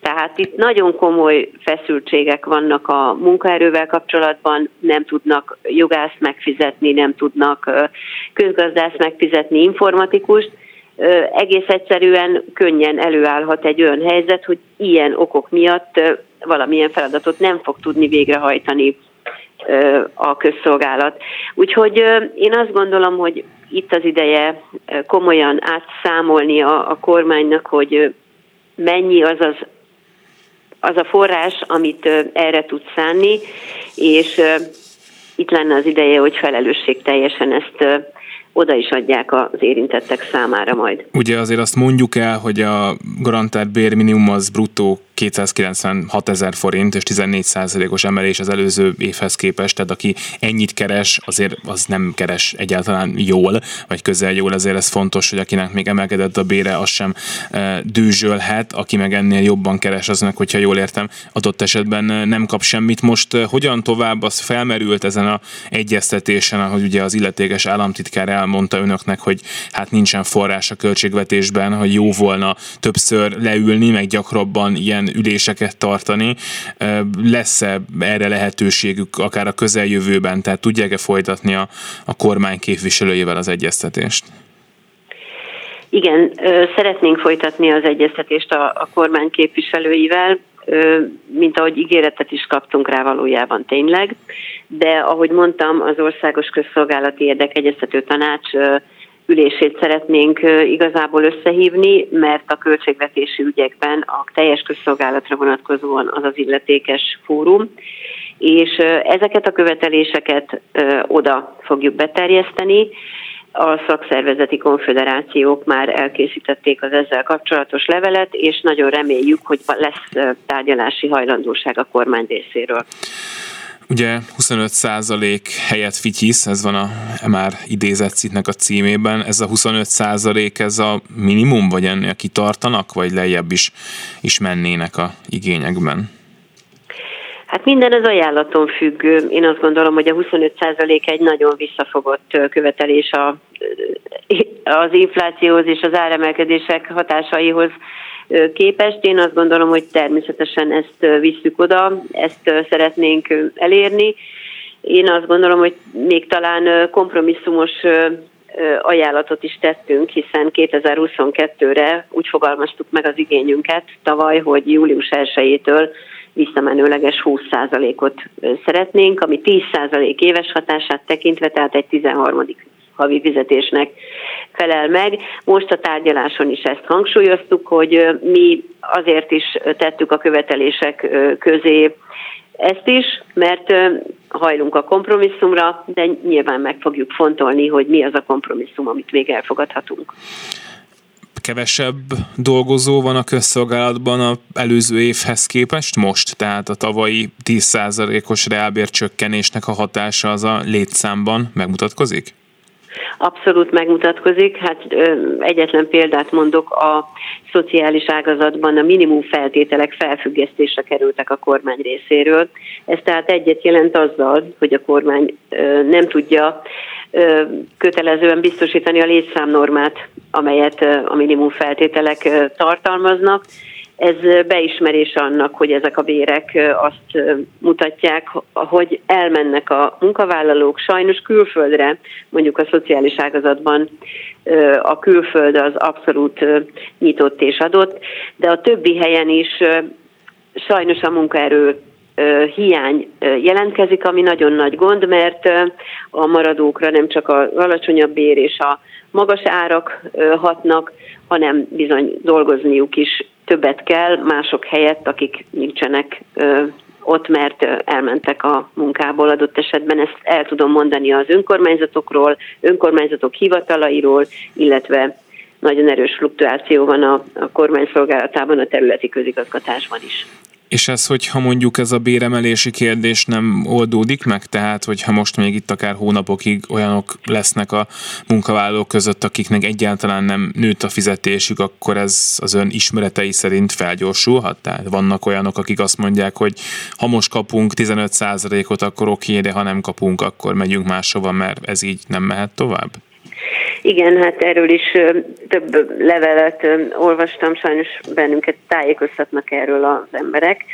Tehát itt nagyon komoly feszültségek vannak a munkaerővel kapcsolatban, nem tudnak jogászt megfizetni, nem tudnak közgazdászt megfizetni, informatikust, egész egyszerűen könnyen előállhat egy olyan helyzet, hogy ilyen okok miatt valamilyen feladatot nem fog tudni végrehajtani a közszolgálat. Úgyhogy én azt gondolom, hogy itt az ideje komolyan átszámolni a, a kormánynak, hogy mennyi az az az a forrás, amit erre tud szánni, és itt lenne az ideje, hogy felelősség teljesen ezt oda is adják az érintettek számára majd. Ugye azért azt mondjuk el, hogy a garantált bérminimum az bruttó 296 ezer forint és 14 százalékos emelés az előző évhez képest, tehát aki ennyit keres, azért az nem keres egyáltalán jól, vagy közel jól, ezért ez fontos, hogy akinek még emelkedett a bére, az sem e, dőzsölhet, aki meg ennél jobban keres, aznak, hogyha jól értem, adott esetben e, nem kap semmit. Most e, hogyan tovább, az felmerült ezen a egyeztetésen, ahogy ugye az illetékes államtitkár elmondta önöknek, hogy hát nincsen forrás a költségvetésben, hogy jó volna többször leülni, meg gyakrabban ilyen üléseket tartani. Lesz-e erre lehetőségük akár a közeljövőben, tehát tudják-e folytatni a, a kormány képviselőjével az egyeztetést? Igen, szeretnénk folytatni az egyeztetést a, a kormány képviselőivel, mint ahogy ígéretet is kaptunk rá valójában tényleg, de ahogy mondtam, az Országos Közszolgálati Érdekegyeztető Tanács ülését szeretnénk igazából összehívni, mert a költségvetési ügyekben a teljes közszolgálatra vonatkozóan az az illetékes fórum, és ezeket a követeléseket oda fogjuk beterjeszteni. A szakszervezeti konfederációk már elkészítették az ezzel kapcsolatos levelet, és nagyon reméljük, hogy lesz tárgyalási hajlandóság a kormány részéről. Ugye 25% helyett fityisz, ez van a már idézett cikknek a címében. Ez a 25% ez a minimum, vagy ennél kitartanak, vagy lejjebb is, is mennének a igényekben? Hát minden az ajánlaton függ. Én azt gondolom, hogy a 25% egy nagyon visszafogott követelés a, az inflációhoz és az áremelkedések hatásaihoz képest. Én azt gondolom, hogy természetesen ezt visszük oda, ezt szeretnénk elérni. Én azt gondolom, hogy még talán kompromisszumos ajánlatot is tettünk, hiszen 2022-re úgy fogalmaztuk meg az igényünket tavaly, hogy július 1-től visszamenőleges 20%-ot szeretnénk, ami 10% éves hatását tekintve, tehát egy 13 havi fizetésnek felel meg. Most a tárgyaláson is ezt hangsúlyoztuk, hogy mi azért is tettük a követelések közé ezt is, mert hajlunk a kompromisszumra, de nyilván meg fogjuk fontolni, hogy mi az a kompromisszum, amit még elfogadhatunk kevesebb dolgozó van a közszolgálatban a előző évhez képest most? Tehát a tavalyi 10%-os reálbércsökkenésnek a hatása az a létszámban megmutatkozik? Abszolút megmutatkozik. Hát egyetlen példát mondok, a szociális ágazatban a minimum feltételek felfüggesztésre kerültek a kormány részéről. Ez tehát egyet jelent azzal, hogy a kormány nem tudja kötelezően biztosítani a létszámnormát, amelyet a minimum feltételek tartalmaznak ez beismerés annak, hogy ezek a bérek azt mutatják, hogy elmennek a munkavállalók sajnos külföldre, mondjuk a szociális ágazatban a külföld az abszolút nyitott és adott, de a többi helyen is sajnos a munkaerő hiány jelentkezik, ami nagyon nagy gond, mert a maradókra nem csak az alacsonyabb bér és a magas árak hatnak, hanem bizony dolgozniuk is többet kell mások helyett, akik nincsenek ott, mert elmentek a munkából adott esetben. Ezt el tudom mondani az önkormányzatokról, önkormányzatok hivatalairól, illetve nagyon erős fluktuáció van a, a kormány a területi közigazgatásban is. És ez, hogyha mondjuk ez a béremelési kérdés nem oldódik meg, tehát hogyha most még itt akár hónapokig olyanok lesznek a munkavállalók között, akiknek egyáltalán nem nőtt a fizetésük, akkor ez az ön ismeretei szerint felgyorsulhat? Tehát vannak olyanok, akik azt mondják, hogy ha most kapunk 15%-ot, akkor oké, de ha nem kapunk, akkor megyünk máshova, mert ez így nem mehet tovább? Igen, hát erről is több levelet olvastam, sajnos bennünket tájékoztatnak erről az emberek,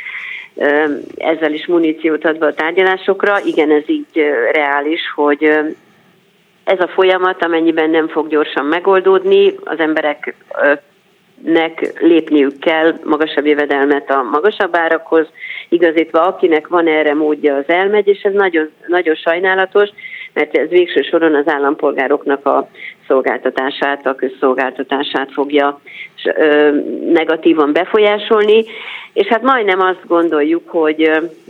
ezzel is muníciót adva a tárgyalásokra. Igen, ez így reális, hogy ez a folyamat, amennyiben nem fog gyorsan megoldódni, az emberek nek lépniük kell magasabb jövedelmet a magasabb árakhoz, igazítva akinek van erre módja, az elmegy, és ez nagyon, nagyon sajnálatos, mert ez végső soron az állampolgároknak a szolgáltatását, a közszolgáltatását fogja negatívan befolyásolni, és hát majdnem azt gondoljuk, hogy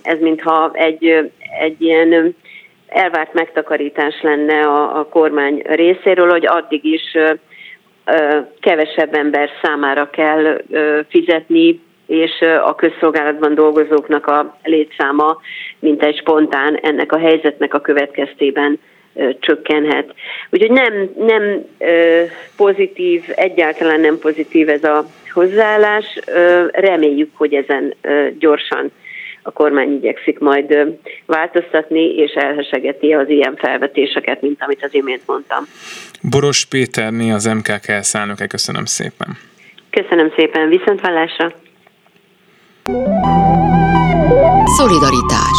ez mintha egy, egy ilyen elvárt megtakarítás lenne a, a kormány részéről, hogy addig is kevesebb ember számára kell fizetni, és a közszolgálatban dolgozóknak a létszáma, mint egy spontán ennek a helyzetnek a következtében csökkenhet. Úgyhogy nem, nem pozitív, egyáltalán nem pozitív ez a hozzáállás. Reméljük, hogy ezen gyorsan a kormány igyekszik majd változtatni, és elhesegeti az ilyen felvetéseket, mint amit az imént mondtam. Boros Péterné, az MKK elszállnöke, köszönöm szépen. Köszönöm szépen, viszontvallásra. Szolidaritás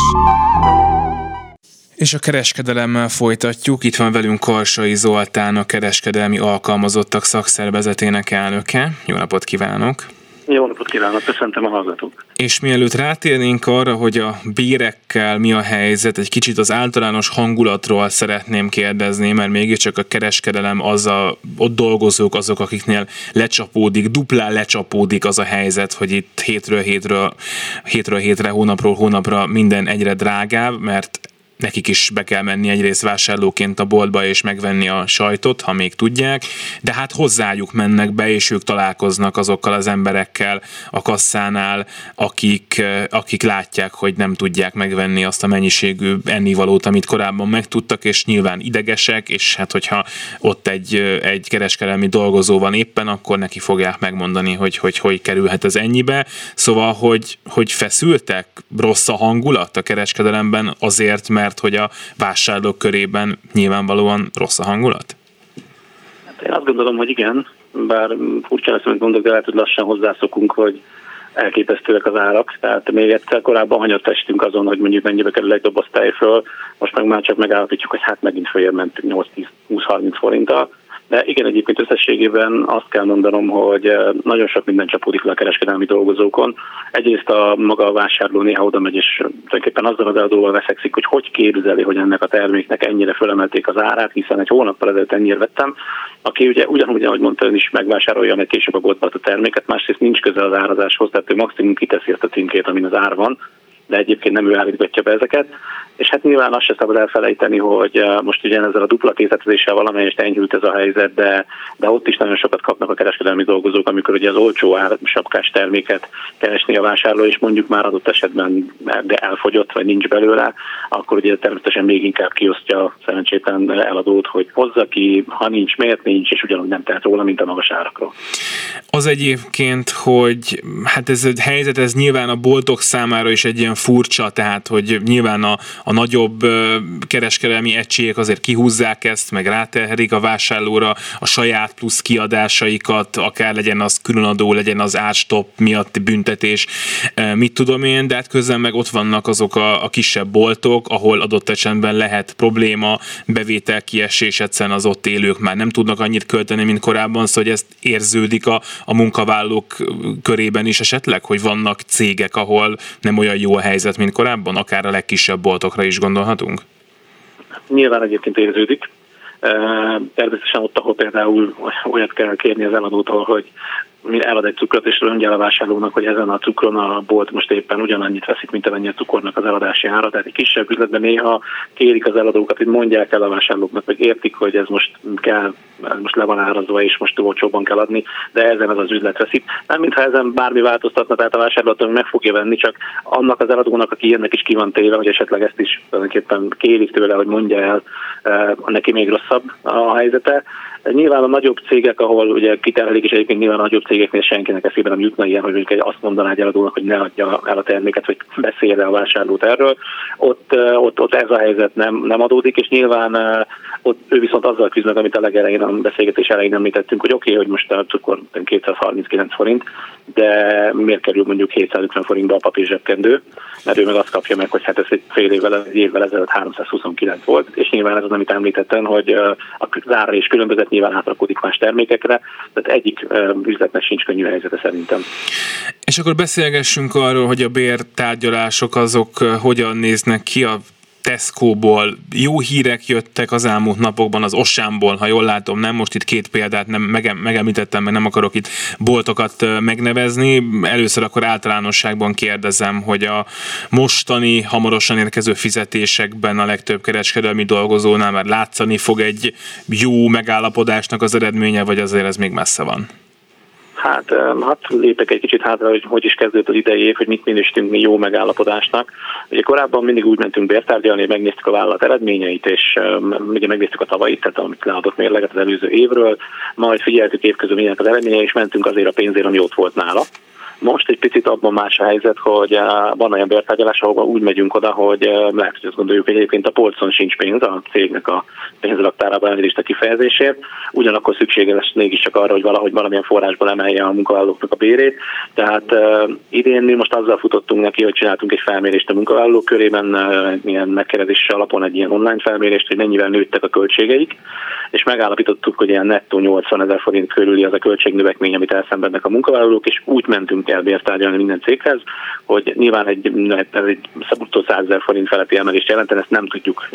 és a kereskedelemmel folytatjuk. Itt van velünk Karsai Zoltán, a kereskedelmi alkalmazottak szakszervezetének elnöke. Jó napot kívánok! Jó napot kívánok, köszöntöm a hallgatók. És mielőtt rátérnénk arra, hogy a bérekkel mi a helyzet, egy kicsit az általános hangulatról szeretném kérdezni, mert mégiscsak a kereskedelem az a, ott dolgozók azok, akiknél lecsapódik, duplán lecsapódik az a helyzet, hogy itt hétről hétről, hétről hétre, hónapról hónapra minden egyre drágább, mert nekik is be kell menni egyrészt vásárlóként a boltba és megvenni a sajtot, ha még tudják, de hát hozzájuk mennek be, és ők találkoznak azokkal az emberekkel a kasszánál, akik, akik látják, hogy nem tudják megvenni azt a mennyiségű ennivalót, amit korábban megtudtak, és nyilván idegesek, és hát hogyha ott egy, egy kereskedelmi dolgozó van éppen, akkor neki fogják megmondani, hogy hogy, hogy kerülhet ez ennyibe. Szóval, hogy, hogy feszültek, rossz a hangulat a kereskedelemben azért, mert mert hogy a vásárlók körében nyilvánvalóan rossz a hangulat? Hát én azt gondolom, hogy igen, bár furcsa lesz, amit mondok, de lehet, hogy lassan hozzászokunk, hogy elképesztőek az árak. Tehát még egyszer korábban hanyat festünk azon, hogy mondjuk mennyibe kerül egy doboz tejföl, most meg már csak megállapítjuk, hogy hát megint följebb ment 8-10-20-30 forinttal de igen, egyébként összességében azt kell mondanom, hogy eh, nagyon sok minden csapódik le a kereskedelmi dolgozókon. Egyrészt a maga a vásárló néha oda megy, és tulajdonképpen azzal az eladóval veszekszik, hogy hogy képzeli, hogy ennek a terméknek ennyire fölemelték az árát, hiszen egy hónappal ezelőtt ennyire vettem, aki ugye ugyanúgy, ahogy mondta, is megvásárolja meg később a boltban a terméket, másrészt nincs köze az árazáshoz, tehát ő maximum kiteszi ezt a címkét, amin az ár van, de egyébként nem ő állítgatja be ezeket. És hát nyilván azt se szabad elfelejteni, hogy eh, most ugye ezzel a dupla készletezéssel valamelyest enyhült ez a helyzet, de, de ott is nagyon sokat kapnak a kereskedelmi dolgozók, amikor ugye az olcsó sapkás terméket keresni a vásárló, és mondjuk már adott esetben de elfogyott, vagy nincs belőle, akkor ugye természetesen még inkább kiosztja a szerencsétlen eladót, hogy hozza ki, ha nincs, miért nincs, és ugyanúgy nem tehet róla, mint a magas árakról. Az egyébként, hogy hát ez a helyzet, ez nyilván a boltok számára is egy ilyen furcsa, tehát hogy nyilván a, a nagyobb kereskedelmi egységek azért kihúzzák ezt, meg ráterhelik a vásárlóra a saját plusz kiadásaikat, akár legyen az különadó, legyen az árstop miatt büntetés, mit tudom én, de hát közben meg ott vannak azok a, a kisebb boltok, ahol adott esetben lehet probléma, bevétel kiesés, egyszerűen az ott élők már nem tudnak annyit költeni, mint korábban, szóval hogy ezt érződik a, a munkavállalók körében is esetleg, hogy vannak cégek, ahol nem olyan jó a helyzet, mint korábban, akár a legkisebb boltok folyamatokra is gondolhatunk? Nyilván egyébként érződik. Természetesen ott, ahol például olyat kell kérni az eladótól, hogy elad egy cukrot, és mondja a vásárlónak, hogy ezen a cukron a bolt most éppen ugyanannyit veszik, mint amennyi a cukornak az eladási ára. Tehát egy kisebb üzletben néha kérik az eladókat, hogy mondják el a vásárlóknak, hogy értik, hogy ez most kell, ez most le van árazva, és most olcsóban kell adni, de ezen az az üzlet veszik. Nem mintha ezen bármi változtatna, tehát a vásárló meg fogja venni, csak annak az eladónak, aki ennek is ki van téve, hogy esetleg ezt is tulajdonképpen kérik tőle, hogy mondja el, neki még rosszabb a helyzete Nyilván a nagyobb cégek, ahol ugye kiterhelik, és egyébként nyilván a nagyobb cégeknél senkinek eszébe nem jutna ilyen, hogy mondjuk azt mondaná egy eladónak, hogy ne adja el a terméket, vagy beszélje a vásárlót erről. Ott, ott, ott ez a helyzet nem, nem adódik, és nyilván ott ő viszont azzal küzd meg, amit a legelején a beszélgetés elején említettünk, hogy oké, okay, hogy most a cukor 239 forint, de miért kerül mondjuk 750 forintba a papír zsebkendő, mert ő meg azt kapja meg, hogy hát ez egy fél évvel, egy évvel ezelőtt 329 volt, és nyilván ez az, amit említettem, hogy a zára és különbözet nyilván átrakodik más termékekre, tehát egyik üzletnek sincs könnyű helyzete szerintem. És akkor beszélgessünk arról, hogy a bértárgyalások azok hogyan néznek ki a Tesco-ból jó hírek jöttek az elmúlt napokban, az Osámból, ha jól látom, nem most itt két példát nem mege, megemlítettem, mert nem akarok itt boltokat megnevezni. Először akkor általánosságban kérdezem, hogy a mostani, hamarosan érkező fizetésekben a legtöbb kereskedelmi dolgozónál már látszani fog egy jó megállapodásnak az eredménye, vagy azért ez még messze van? Hát, hát lépek egy kicsit hátra, hogy hogy is kezdődött az idei év, hogy mit minősítünk mi jó megállapodásnak. Ugye korábban mindig úgy mentünk bértárgyalni, megnéztük a vállalat eredményeit, és ugye megnéztük a tavalyit, tehát amit leadott mérleget az előző évről, majd figyeltük évközül milyenek az eredménye, és mentünk azért a pénzért, ami ott volt nála. Most egy picit abban más a helyzet, hogy eh, van olyan bértárgyalás, ahol úgy megyünk oda, hogy eh, lehet, hogy azt gondoljuk, hogy egyébként a polcon sincs pénz a cégnek a pénzraktárában elnézést a kifejezésért, ugyanakkor szüksége lesz mégiscsak arra, hogy valahogy valamilyen forrásból emelje a munkavállalóknak a bérét. Tehát uh, idén mi most azzal futottunk neki, hogy csináltunk egy felmérést a munkavállalók körében, milyen megkérdezés alapon egy ilyen online felmérést, hogy mennyivel nőttek a költségeik, és megállapítottuk, hogy ilyen nettó 80 ezer forint körüli az a költségnövekmény, amit elszenvednek a munkavállalók, és úgy mentünk kell bértárgyalni minden céghez, hogy nyilván egy, ez egy szabutó 100 ezer forint feletti emelést jelenten, ezt nem tudjuk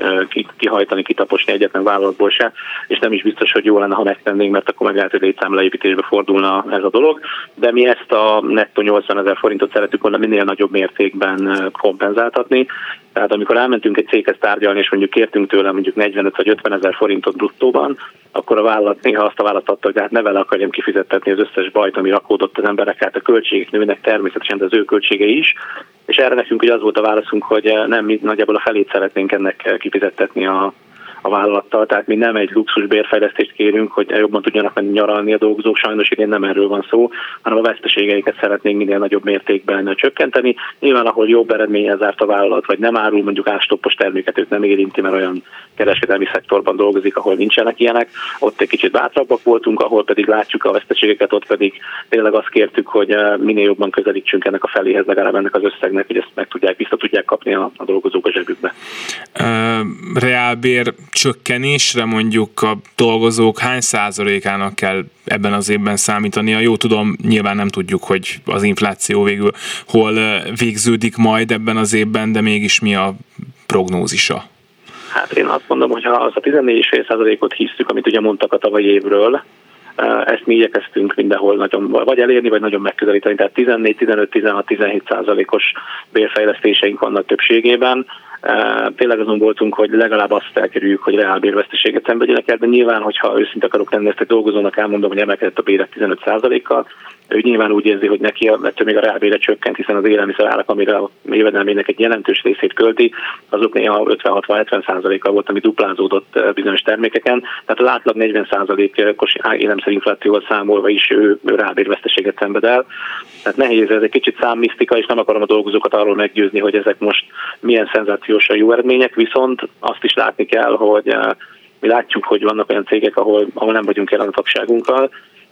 kihajtani, kitaposni egyetlen vállalatból se, és nem is biztos, hogy jó lenne, ha megtennénk, mert akkor meg lehet, hogy létszámleépítésbe fordulna ez a dolog, de mi ezt a nettó 80 ezer forintot szeretük volna minél nagyobb mértékben kompenzáltatni, tehát amikor elmentünk egy céghez tárgyalni, és mondjuk kértünk tőle mondjuk 45 vagy 50 ezer forintot bruttóban, akkor a vállalat néha azt a vállalatot hogy hát ne vele akarjam kifizettetni az összes bajt, ami rakódott az emberek, hát a költségek nőnek természetesen, de az ő költségei is. És erre nekünk hogy az volt a válaszunk, hogy nem, mi nagyjából a felét szeretnénk ennek kifizettetni a, a vállalattal, tehát mi nem egy luxus bérfejlesztést kérünk, hogy jobban tudjanak menni nyaralni a dolgozók, sajnos idén nem erről van szó, hanem a veszteségeiket szeretnénk minél nagyobb mértékben csökkenteni. Nyilván, ahol jobb eredménye zárt a vállalat, vagy nem árul mondjuk ástoppos terméket, őt nem érinti, mert olyan kereskedelmi szektorban dolgozik, ahol nincsenek ilyenek, ott egy kicsit bátrabbak voltunk, ahol pedig látjuk a veszteségeket, ott pedig tényleg azt kértük, hogy eh, minél jobban közelítsünk ennek a feléhez, legalább ennek az összegnek, hogy ezt meg tudják, vissza tudják kapni a, a dolgozók a zsebükbe. Uh, reálbér csökkenésre mondjuk a dolgozók hány százalékának kell ebben az évben számítania? Jó tudom, nyilván nem tudjuk, hogy az infláció végül hol végződik majd ebben az évben, de mégis mi a prognózisa? Hát én azt mondom, hogy ha az a 14,5%-ot hisztük, amit ugye mondtak a tavalyi évről, ezt mi igyekeztünk mindenhol nagyon, vagy elérni, vagy nagyon megközelíteni. Tehát 14, 15, 16, 17 százalékos bérfejlesztéseink vannak többségében. Tényleg azon voltunk, hogy legalább azt elkerüljük, hogy reálbérveszteséget szenvedjenek el, de nyilván, hogyha őszinte akarok lenni, ezt egy dolgozónak elmondom, hogy emelkedett a béret 15%-kal, ő nyilván úgy érzi, hogy neki ettől még a reálbére csökkent, hiszen az élelmiszerárak, amire a jövedelmének egy jelentős részét költi, azok néha 50-60-70%-kal volt, ami duplázódott bizonyos termékeken. Tehát az átlag 40%-os élelmiszerinflációval számolva is ő, reálbérveszteséget szenved el. Tehát nehéz, ez egy kicsit számmisztika, és nem akarom a dolgozókat arról meggyőzni, hogy ezek most milyen szenzációsan jó eredmények, viszont azt is látni kell, hogy mi látjuk, hogy vannak olyan cégek, ahol, ahol nem vagyunk jelen a tagságunkkal,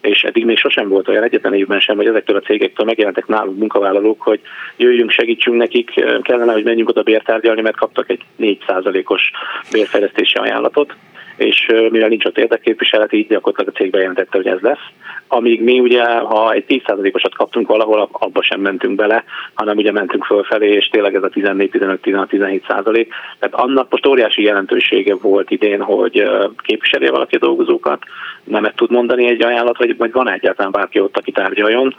és eddig még sosem volt olyan egyetlen évben sem, hogy ezektől a cégektől megjelentek nálunk munkavállalók, hogy jöjjünk, segítsünk nekik, kellene, hogy menjünk oda bértárgyalni, mert kaptak egy 4%-os bérfejlesztési ajánlatot, és mivel nincs ott érdekképviselet, így gyakorlatilag a cég bejelentette, hogy ez lesz. Amíg mi ugye, ha egy 10%-osat kaptunk valahol, abba sem mentünk bele, hanem ugye mentünk fölfelé, és tényleg ez a 14, 15, 16, 17 százalék. Tehát annak most óriási jelentősége volt idén, hogy képviselje valaki a dolgozókat, nemet tud mondani egy ajánlat, vagy, vagy van egyáltalán bárki ott, aki tárgyaljon,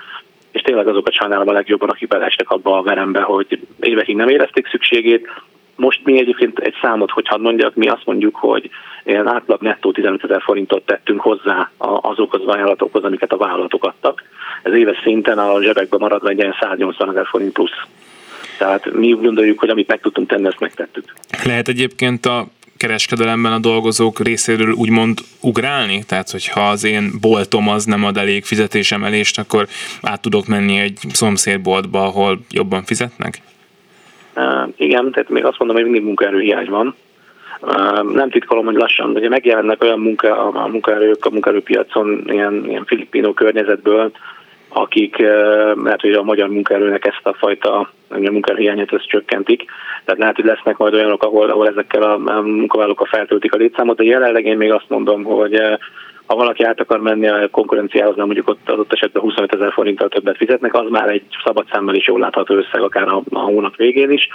és tényleg azokat sajnálom a legjobban, akik beleestek abba a verembe, hogy évekig nem érezték szükségét, most mi egyébként egy számot, hogy hadd mondjak, mi azt mondjuk, hogy ilyen átlag nettó 15 ezer forintot tettünk hozzá azokhoz az ajánlatokhoz, amiket a vállalatok adtak. Ez éves szinten a zsebekben maradva egy ilyen 180 ezer forint plusz. Tehát mi úgy gondoljuk, hogy amit meg tudtunk tenni, ezt megtettük. Lehet egyébként a kereskedelemben a dolgozók részéről úgymond ugrálni? Tehát, hogyha az én boltom az nem ad elég fizetésemelést, akkor át tudok menni egy szomszédboltba, ahol jobban fizetnek? Igen, tehát még azt mondom, hogy mindig munkaerőhiány van. Nem titkolom, hogy lassan, ugye megjelennek olyan munka, a munkaerők a munkaerőpiacon ilyen, ilyen filipino környezetből, akik lehet, hogy a magyar munkaerőnek ezt a fajta munkaerőhiányát ezt csökkentik. Tehát lehet, hogy lesznek majd olyanok, ahol, ahol ezekkel a munkavállalókkal feltöltik a létszámot, de jelenleg én még azt mondom, hogy ha valaki át akar menni a konkurenciához, nem mondjuk ott adott esetben 25 ezer forinttal többet fizetnek, az már egy szabad szemmel is jól látható összeg, akár a, a hónap végén is,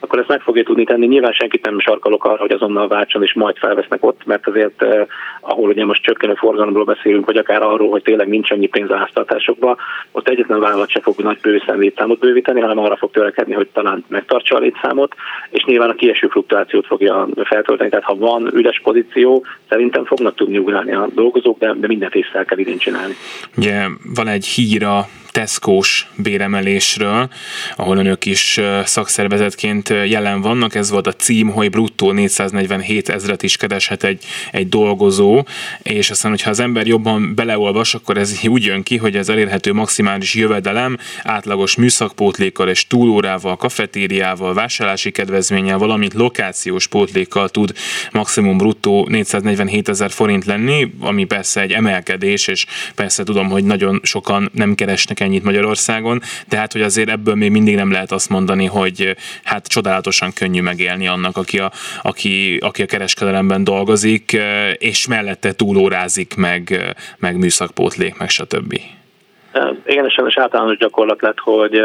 akkor ezt meg fogja tudni tenni. Nyilván senkit nem sarkalok arra, hogy azonnal váltson és majd felvesznek ott, mert azért eh, ahol ugye most csökkenő forgalomról beszélünk, vagy akár arról, hogy tényleg nincs annyi pénz a háztartásokba, ott egyetlen vállalat se fog nagy bőszen bővíteni, hanem arra fog törekedni, hogy talán megtartsa a létszámot, és nyilván a kieső fluktuációt fogja feltölteni. Tehát ha van üres pozíció, szerintem fognak tudni ugrálni a dolgozók, de, de mindent észre kell idén csinálni. Ugye van egy hír a Tesco-s béremelésről, ahol önök is szakszervezetként jelen vannak. Ez volt a cím, hogy bruttó 447 ezret is kereshet egy, egy dolgozó, és aztán, hogyha az ember jobban beleolvas, akkor ez (laughs) úgy jön ki, hogy ez elérhető maximális jövedelem átlagos műszakpótlékkal és túlórával, kafetériával, vásárlási kedvezménnyel, valamint lokációs pótlékkal tud maximum bruttó 447 ezer forint lenni, ami persze egy emelkedés, és persze tudom, hogy nagyon sokan nem keresnek ennyit Magyarországon, tehát hogy azért ebből még mindig nem lehet azt mondani, hogy hát csodálatosan könnyű megélni annak, aki a, aki, aki a kereskedelemben dolgozik, és mellette túlórázik, meg, meg műszakpótlék, meg stb. Igen, és általános gyakorlat lett, hogy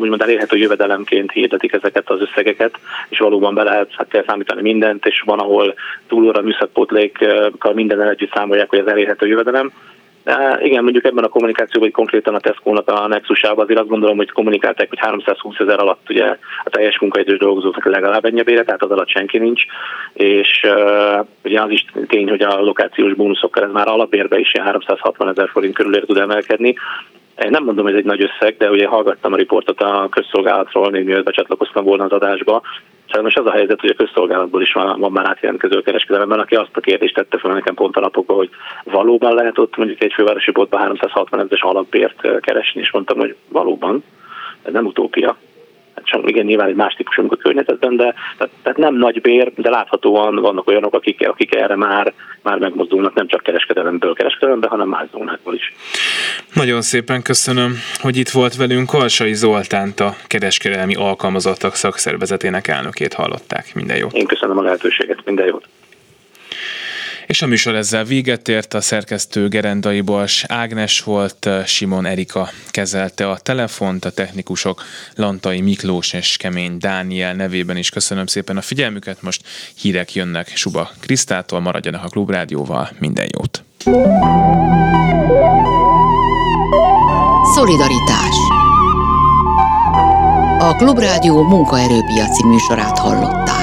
úgymond elérhető jövedelemként hirdetik ezeket az összegeket, és valóban be lehet hát kell számítani mindent, és van, ahol túlóra műszakpótlékkal minden együtt számolják, hogy az elérhető jövedelem. Igen, mondjuk ebben a kommunikációban, vagy konkrétan a Tesco-nak a Nexusában azért azt gondolom, hogy kommunikálták, hogy 320 ezer alatt ugye a teljes munkaidős dolgozóknak legalább ennyi bére, tehát az alatt senki nincs, és uh, ugye az is tény, hogy a lokációs bónuszokkal ez már alapérbe is 360 ezer forint körül tud emelkedni, nem mondom, hogy ez egy nagy összeg, de ugye hallgattam a riportot a közszolgálatról, még mielőtt becsatlakoztam volna az adásba. Sajnos az a helyzet, hogy a közszolgálatból is van, van már átjelentkező kereskedelemben, aki azt a kérdést tette fel nekem pont a napokban, hogy valóban lehet ott mondjuk egy fővárosi boltban 360 ezeres alapbért keresni, és mondtam, hogy valóban, ez nem utópia csak igen, nyilván egy más típusú környezetben, de tehát, tehát, nem nagy bér, de láthatóan vannak olyanok, akik, akik erre már, már megmozdulnak, nem csak kereskedelemből kereskedelembe, hanem más zónákból is. Nagyon szépen köszönöm, hogy itt volt velünk. Alsai Zoltánt, a kereskedelmi alkalmazottak szakszervezetének elnökét hallották. Minden jót. Én köszönöm a lehetőséget, minden jót. És a műsor ezzel véget ért, a szerkesztő Gerendai Bals Ágnes volt, Simon Erika kezelte a telefont, a technikusok Lantai Miklós és Kemény Dániel nevében is köszönöm szépen a figyelmüket, most hírek jönnek Suba Krisztától, maradjanak a Klubrádióval, minden jót! Szolidaritás A Klubrádió munkaerőpiaci műsorát hallották.